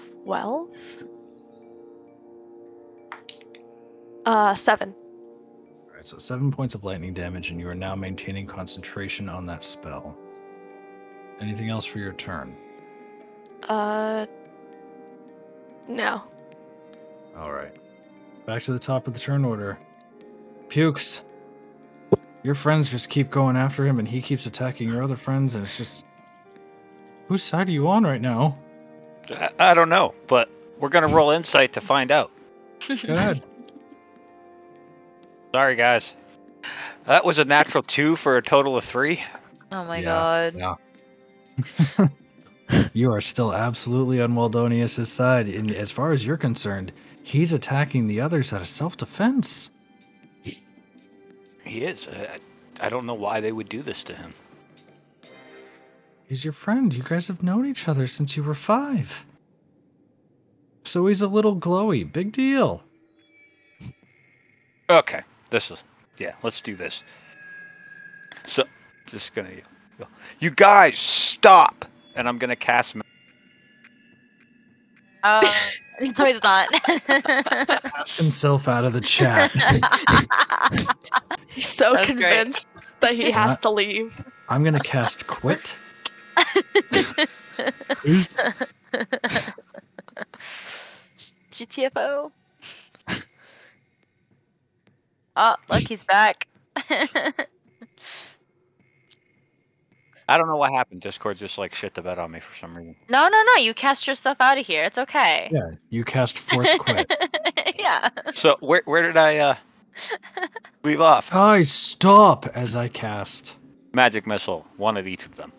Uh, 7. All right, so seven points of lightning damage, and you are now maintaining concentration on that spell. Anything else for your turn? Uh, no. All right. Back to the top of the turn order. Pukes. Your friends just keep going after him, and he keeps attacking your other friends, and it's just. Whose side are you on right now? I, I don't know, but we're gonna roll insight to find out. Go ahead. Sorry, guys. That was a natural two for a total of three. Oh my Yeah, god. yeah. you are still absolutely on Waldonius' side. And as far as you're concerned, he's attacking the others out of self defense. He is. I, I don't know why they would do this to him. He's your friend. You guys have known each other since you were five. So he's a little glowy. Big deal. Okay, this is yeah. Let's do this. So, just gonna. You guys stop, and I'm gonna cast. ma- um, Oh, no, he's not. Cast himself out of the chat. He's so That's great. convinced that he has to leave. I'm going to cast quit. Peace. GTFO. Oh, look, he's back. I don't know what happened. Discord just like shit the bed on me for some reason. no, no, no. You cast yourself out of here. It's okay. Yeah, you cast force quit. yeah. So where where did I uh leave off? I stop as I cast. Magic missile, one of each of them.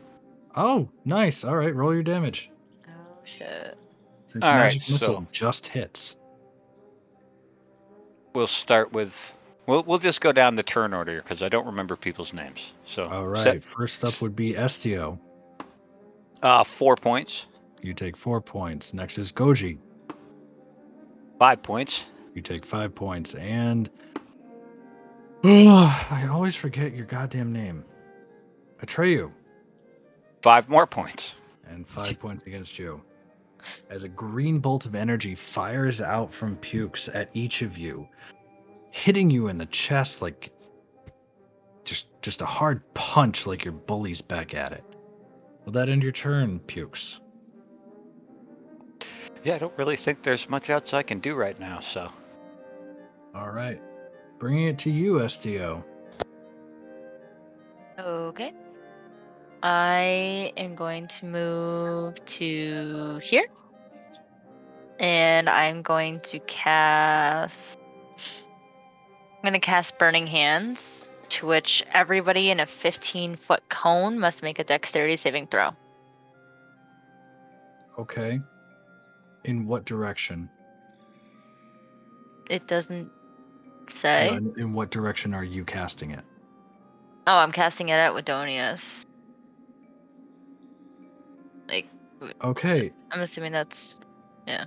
Oh, nice. All right, roll your damage. Oh shit. Since All right, magic missile so- just hits. We'll start with. We'll we'll just go down the turn order because I don't remember people's names. So All right. set- first up would be Estio. uh, four points, You take four points. Next is Goji. five points. You take five points. And. I always forget your goddamn name. Atreyu. Five more points. and five points against you. As a green bolt of energy fires out from pukes at each of you, hitting you in the chest like just just a hard punch like your bully's back at it. Will that end your turn, pukes? Yeah, I don't really think there's much else I can do right now. So All right, bringing it to you, Estio. Okay. I am going to move to here. And I'm going to cast. I'm going to cast Burning Hands to which everybody in a 15 foot cone must make a dexterity saving throw. Okay. In what direction? It doesn't say. In, in what direction are you casting it? Oh, I'm casting it at Waldonius. Like, Okay. I'm assuming that's. Yeah.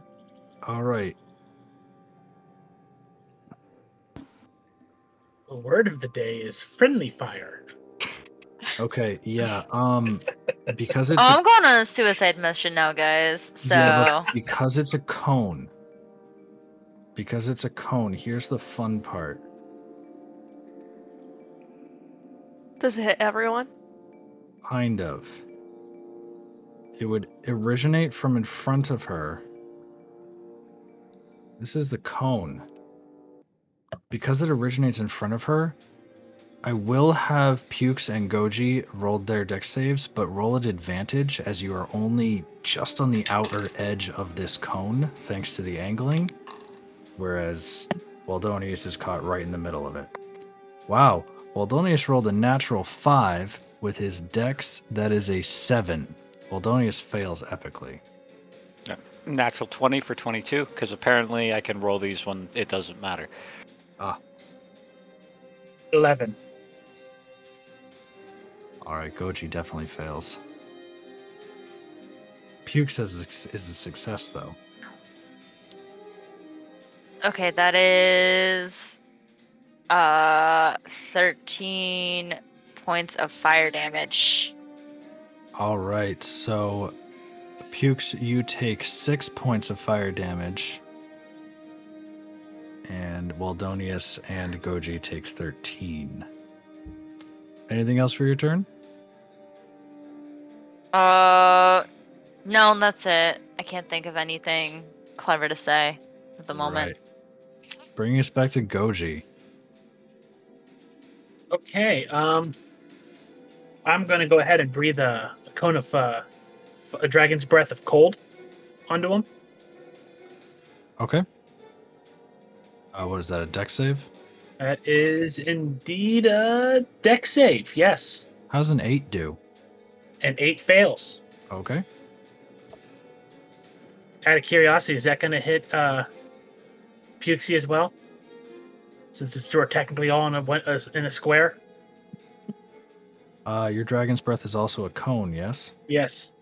All right. The word of the day is friendly fire. Okay. Yeah. Um, because it's oh, a, I'm going on a suicide mission now, guys. So. yeah, but because it's a cone. Because it's a cone. Here's the fun part. Does it hit everyone? Kind of. It would originate from in front of her. This is the cone. Because it originates in front of her, I will have Pukes and Goji rolled their dex saves, but roll at advantage as you are only just on the outer edge of this cone, thanks to the angling. Whereas Waldonius is caught right in the middle of it. Wow. Waldonius rolled a natural five with his dex. That is a seven. Waldonius fails epically. Natural 20 for 22, because apparently I can roll these when it doesn't matter. Ah. Eleven. All right, Goji definitely fails. Puke says a, is a success, though. Okay, that is. Uh, 13 points of fire damage. All right, so Pukes, you take six points of fire damage, and Waldonius and Goji take 13. Anything else for your turn? Uh, no, that's it. I can't think of anything clever to say at the moment. Right. Bringing us back to Goji. Okay. Um, I'm going to go ahead and breathe a, a cone of uh, a dragon's breath of cold onto him. Okay. Uh, what is that? A dex save? That is indeed a dex save. Yes, How's an eight do? An eight fails. Okay. Out of curiosity, is that going to hit uh, as well? Since it's of technically all in a in a square. Uh, your dragon's breath is also a cone, yes? Yes.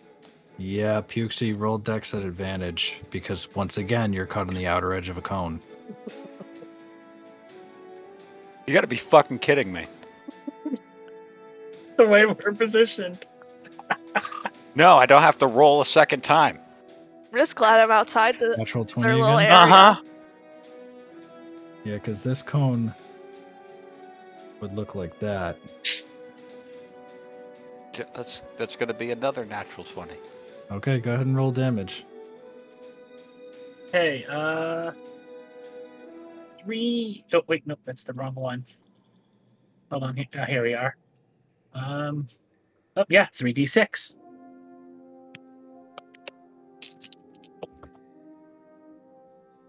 Yeah, Pukesy rolled dex at advantage because once again you're caught on the outer edge of a cone. You gotta be fucking kidding me. The way we're positioned. No, I don't have to roll a second time. I'm just glad I'm outside the. Natural twenty Their little again. area. Uh huh. Yeah, because this cone would look like that. That's that's gonna be another natural twenty. Okay, go ahead and roll damage. Okay. Uh, three oh wait, nope, that's the wrong one. Hold on. he- Uh, here we are. Um. Oh yeah, three d six.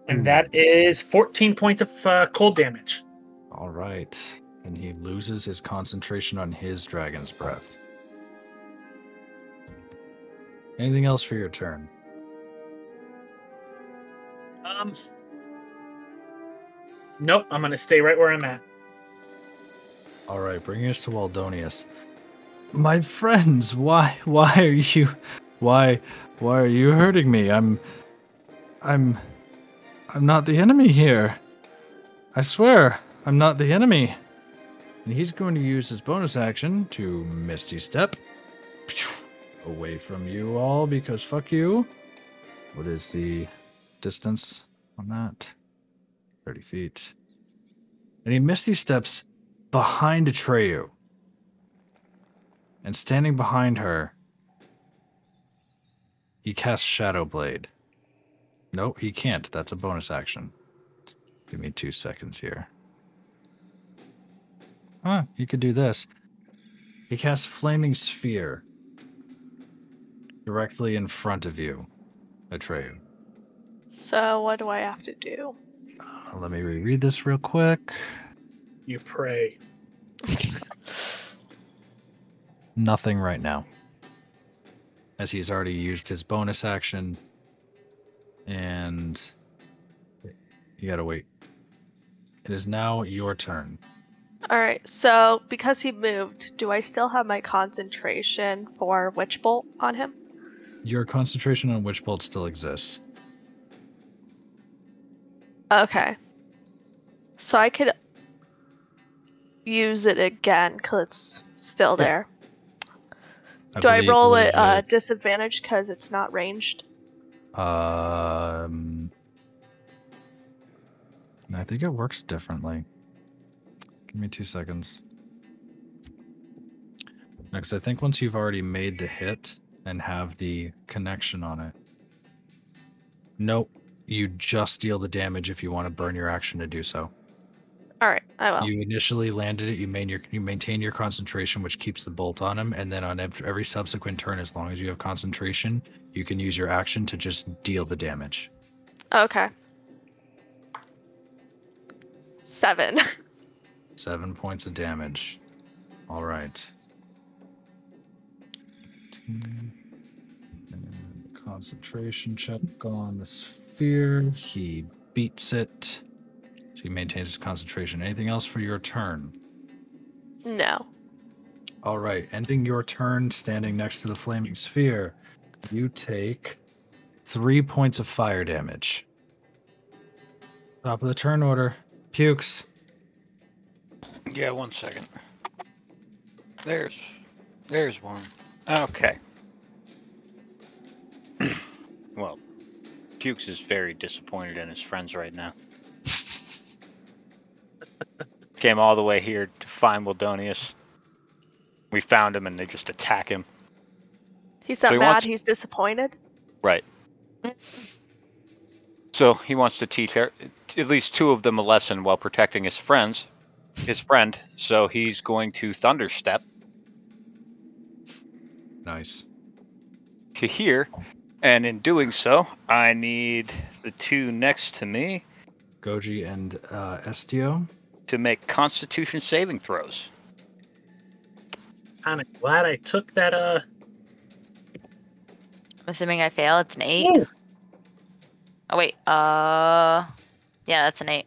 And that is 14 points of uh, cold damage. All right, and he loses his concentration on his dragon's breath. Anything else for your turn? Um. Nope, I'm gonna stay right where I'm at. All right, bringing us to Waldonius. My friends, why why are you why why are you hurting me? I'm I'm I'm not the enemy here. I swear, I'm not the enemy. And he's going to use his bonus action to Misty Step away from you all because fuck you. What is the distance on that? 30 feet. And he Misty Steps behind Atreyu. And standing behind her, he casts Shadow Blade. No, he can't. That's a bonus action. Give me two seconds here. Huh, he could do this. He casts Flaming Sphere directly in front of you, Atreyu. So what do I have to do? Uh, let me reread this real quick. You pray. Nothing right now. As he's already used his bonus action. And you gotta wait. It is now your turn. All right. So because he moved, do I still have my concentration for Witch Bolt on him? Your concentration on Witch Bolt still exists. Okay. So I could use it again because it's still Yeah. there. do I roll it uh, disadvantage because it's not ranged? Um, I think it works differently. Give me two seconds. Because I think once you've already made the hit and have the connection on it, nope, you just deal the damage if you want to burn your action to do so. All right, I will. You initially landed it. You main your you maintain your concentration, which keeps the bolt on him, and then on every subsequent turn, as long as you have concentration, you can use your action to just deal the damage. Okay. Seven. Seven points of damage. All right. Two. And concentration check on the sphere. He beats it. So he maintains his concentration. Anything else for your turn? no. All right. Ending your turn standing next to the flaming sphere, you take three points of fire damage. Top of the turn order. Pukes. Yeah, one second. There's, there's one. Okay. well, Pukes is very disappointed in his friends right now. Came all the way here to find Waldonius. We found him and they just attack him. He's not So he mad. wants- He's disappointed. Right. So he wants to teach her, at least two of them a lesson while protecting his friends, his friend. So he's going to thunderstep Nice. to here, and in doing so, I need the two next to me Goji and uh, Estio. to make Constitution saving throws. Kind of glad I took that. Uh. I'm assuming I fail. It's an eight. Ooh, Oh wait. Uh, yeah, that's an eight.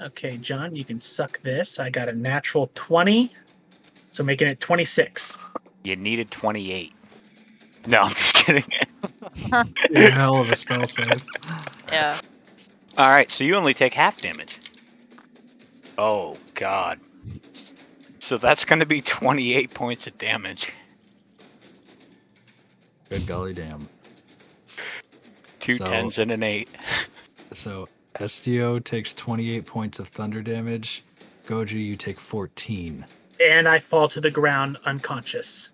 Okay, John, you can suck this. I got a natural twenty, so making it twenty-six. You needed 28. No, I'm just kidding. Hell of a spell save. Yeah. All right, so you only take half damage. Oh God. So that's going to be 28 points of damage. Good golly damn. Two So- tens and an eight. So Estio takes 28 points of thunder damage. Goji, you take 14. And I fall to the ground unconscious.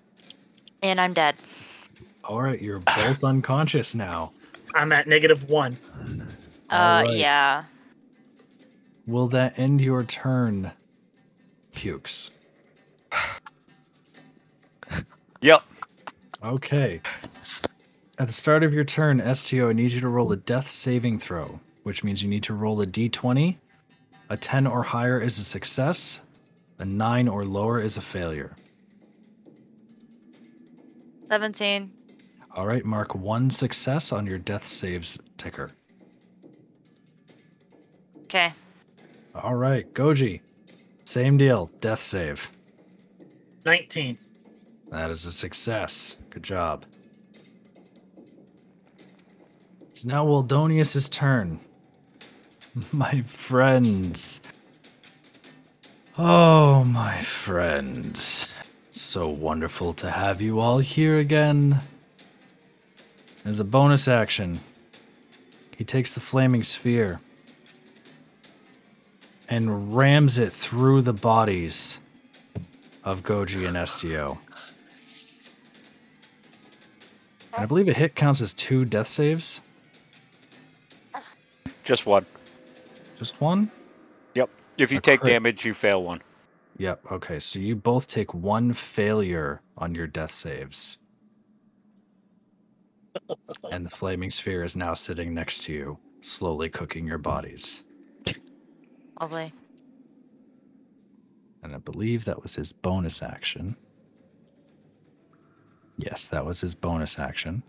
And I'm dead. All right, you're both unconscious now. I'm at negative one. Uh, Alright. yeah. Will that end your turn, Pukes? Yep. Okay. At the start of your turn, Estio, I need you to roll a death saving throw, which means you need to roll a d20. A 10 or higher is a success, a 9 or lower is a failure. 17. All right, mark one success on your death saves ticker. Okay. All right, Goji. Same deal, death save. Nineteen. That is a success. Good job. It's now Waldonius's turn. My friends. Oh, my friends. So wonderful to have you all here again. As a bonus action, he takes the flaming sphere and rams it through the bodies of Goji and Estio. And I believe a hit counts as two death saves. Just one. Just one? Yep. If you take crit. damage, you fail one. Yep. Okay. So you both take one failure on your death saves. and the flaming sphere is now sitting next to you, slowly cooking your bodies. Lovely. And I believe that was his bonus action. Yes, that was his bonus action.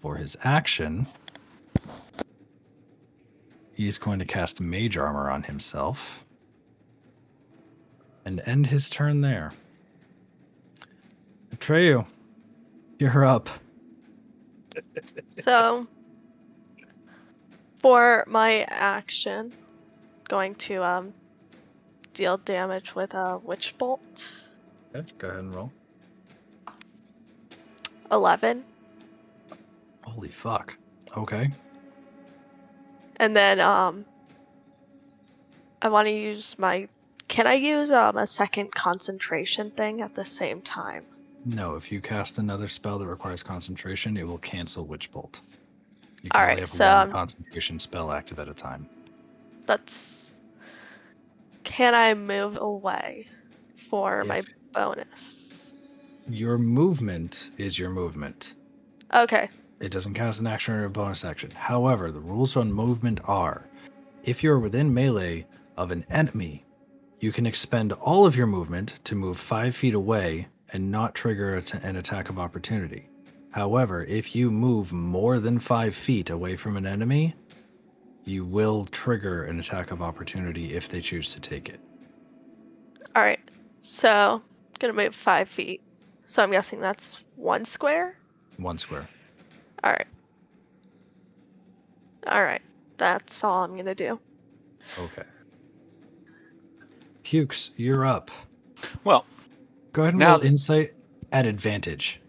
For his action, he's going to cast Mage Armor on himself and end his turn there. Atreyu, you're up. So, for my action, going to um deal damage with a witch bolt. Okay, go ahead and roll. Eleven, Holy fuck. Okay. And then um, I want to use my. Can I use um a second concentration thing at the same time? No, if you cast another spell that requires concentration, it will cancel Witch Bolt. You All only have so, one um, concentration spell active at a time. That's. Can I move away for my bonus? Your movement is your movement. Okay. It doesn't count as an action or a bonus action. However, the rules on movement are if you're within melee of an enemy, you can expend all of your movement to move five feet away and not trigger an attack of opportunity. However, if you move more than five feet away from an enemy, you will trigger an attack of opportunity if they choose to take it. All right. So gonna move five feet. So I'm guessing that's one square. One square. All right. All right. That's all I'm gonna do. Okay. Pukes, you're up. Well, Go ahead and Now- roll insight at advantage.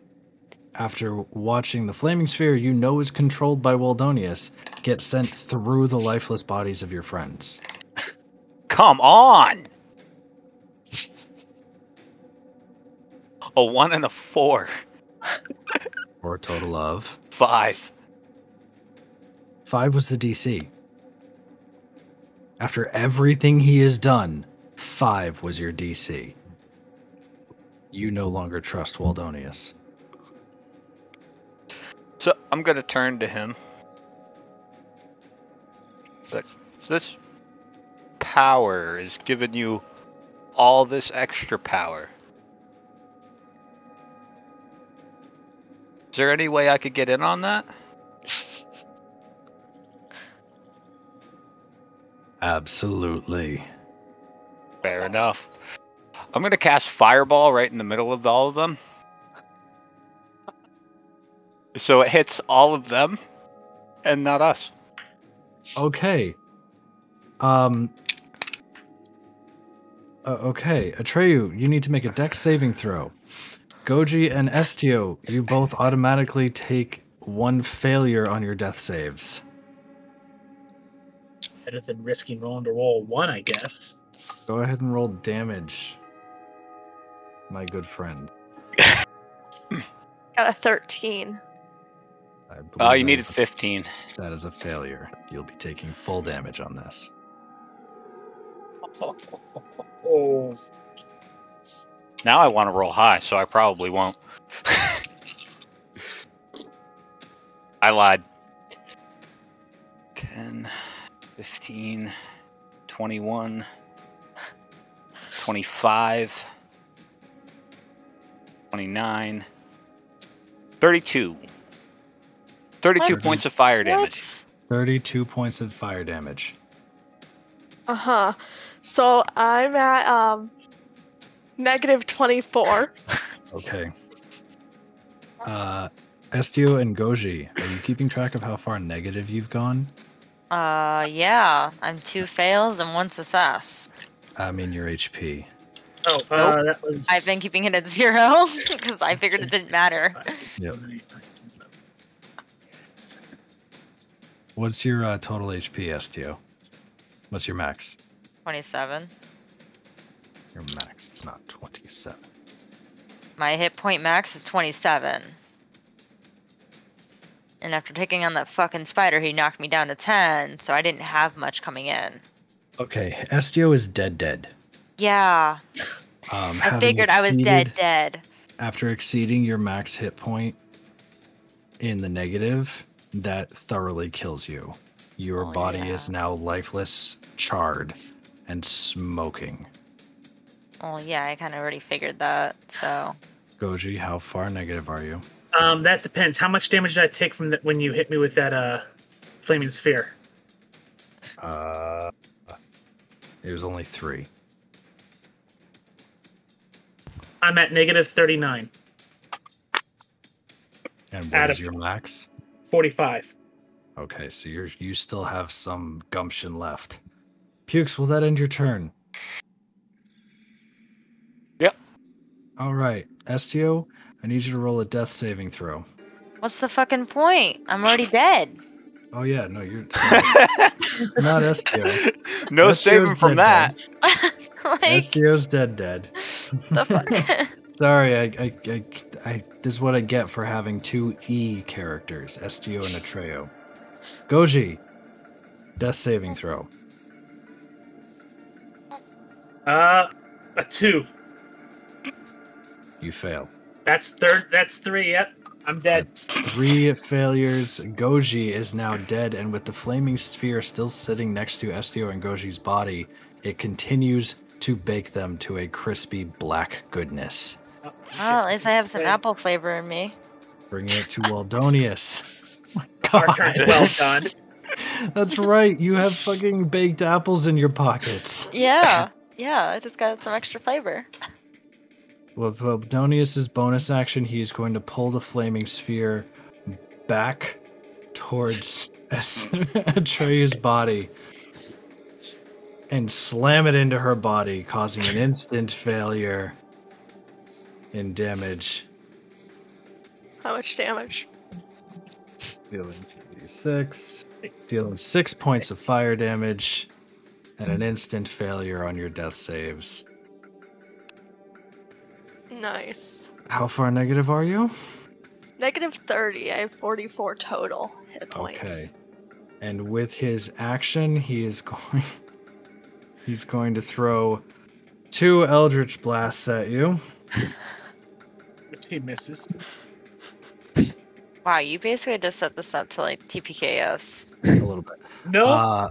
After watching the flaming sphere you know is controlled by Waldonius get sent through the lifeless bodies of your friends. come on. A one and a four. For a total of Five. five was the DC. After everything he has done, five was your DC. You no longer trust Waldonius. So I'm gonna turn to him. So this power is giving you all this extra power. Is there any way I could get in on that? Absolutely. Fair enough. I'm gonna cast Fireball right in the middle of all of them. So it hits all of them and not us. Okay. Um. Uh, okay, Atreyu, you need to make a dex saving throw. Goji and Estio, you both automatically take one failure on your death saves. Better than risking rolling to roll one, I guess. Go ahead and roll damage, my good friend. Got a 13. I Oh, you that needed is a- 15. That is a failure. You'll be taking full damage on this. Oh, Now I want to roll high, so I probably won't. I lied. 10, 15, 21, 25, 29, 32. 32 What? points of fire damage. 32 points of fire damage. Uh huh. So I'm at um negative 24. Okay. Uh, Estio and Goji, are you keeping track of how far negative you've gone? Uh, yeah. I'm two fails and one success. I mean, your HP. oh uh, that was. I've been keeping it at zero because I figured it didn't matter. Yep. What's your uh, total HP, Estio? What's your max? 27. Your max is not 27. My hit point max is 27. And after taking on that fucking spider, he knocked me down to 10, so I didn't have much coming in. Okay, Estio is dead, dead. Yeah, Um, I figured I was dead, dead. After exceeding your max hit point in the negative, that thoroughly kills you. Your Oh, body yeah. is now lifeless, charred, and smoking. Oh yeah, I kind of already figured that. So Goji, how far negative are you? Um, that depends. How much damage did I take from that when you hit me with that uh flaming sphere? Uh, it was only three. I'm at negative 39, And what Out is your max? 45. Okay, so you're you still have some gumption left. Pukes, will that end your turn? All right, Estio, I need you to roll a death saving throw. what's the fucking point? I'm already dead. Oh yeah, no, you're sorry. not Estio. no Estio's saving from dead, that. like Estio's dead, dead. the fuck. Sorry, I, I, I, I, this is what I get for having two E characters, Estio and Atreyu. Goji, death saving throw. Uh, a two. You fail. That's third. That's three. Yep, I'm dead. That's three failures. Goji is now dead, and with the flaming sphere still sitting next to Estio and Goji's body, it continues to bake them to a crispy black goodness. Oh, Well, at least I have some apple flavor in me. Bringing it to Waldonius. My Our God. turn's well done. That's right. You have fucking baked apples in your pockets. Yeah, yeah. I just got some extra flavor. With Waldonius's bonus action, he is going to pull the flaming sphere back towards Atreyu's body and slam it into her body, causing an instant failure in damage. How much damage? Dealing 2d6, dealing six points of fire damage, and an instant failure on your death saves. Nice. How far negative are you? Negative 30. I have 44 total hit points. Okay. And with his action, he is going he's going to throw two eldritch blasts at you. Which he misses. Wow, you basically just set this up to like TPKS. A little bit. No, Uh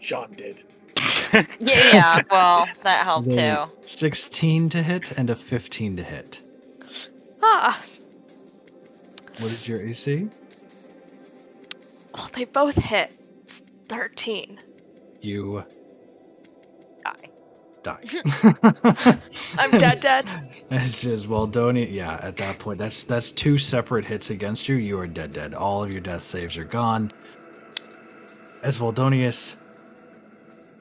John did. Yeah, yeah. Well, that helped the too. 16 to hit and a 15 to hit. Ah, What is your AC? well, they both hit. It's 13. You Die. die. I'm dead, dead. This is Waldoni. Yeah, at that point, that's that's two separate hits against you. You are dead, dead. All of your death saves are gone. As Waldonius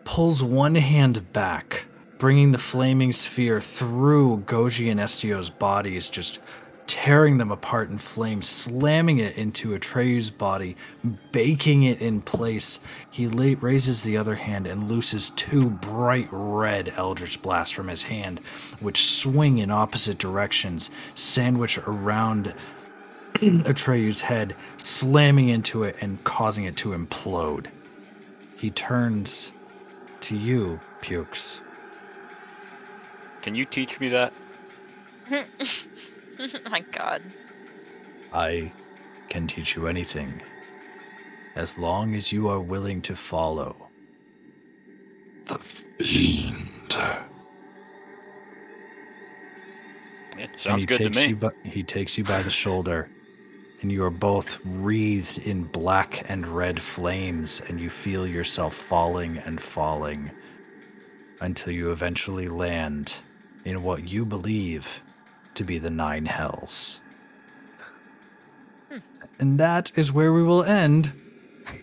pulls one hand back, bringing the flaming sphere through Goji and Estio's bodies, just tearing them apart in flames, slamming it into Atreyu's body, baking it in place. He raises the other hand and looses two bright red Eldritch blasts from his hand, which swing in opposite directions, sandwich around Atreyu's head, slamming into it and causing it to implode. He turns to you, Pukes. Can you teach me that? My God. I can teach you anything as long as you are willing to follow. The Fiend. Yeah, and sounds good to me. you by, he takes you by the shoulder and you are both wreathed in black and red flames and you feel yourself falling and falling until you eventually land in what you believe to be the nine hells hmm. and that is where we will end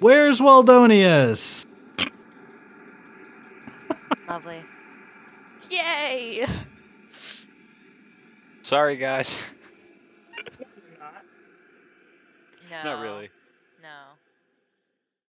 where's waldonius Lovely. Yay! Sorry, guys. No. Not really.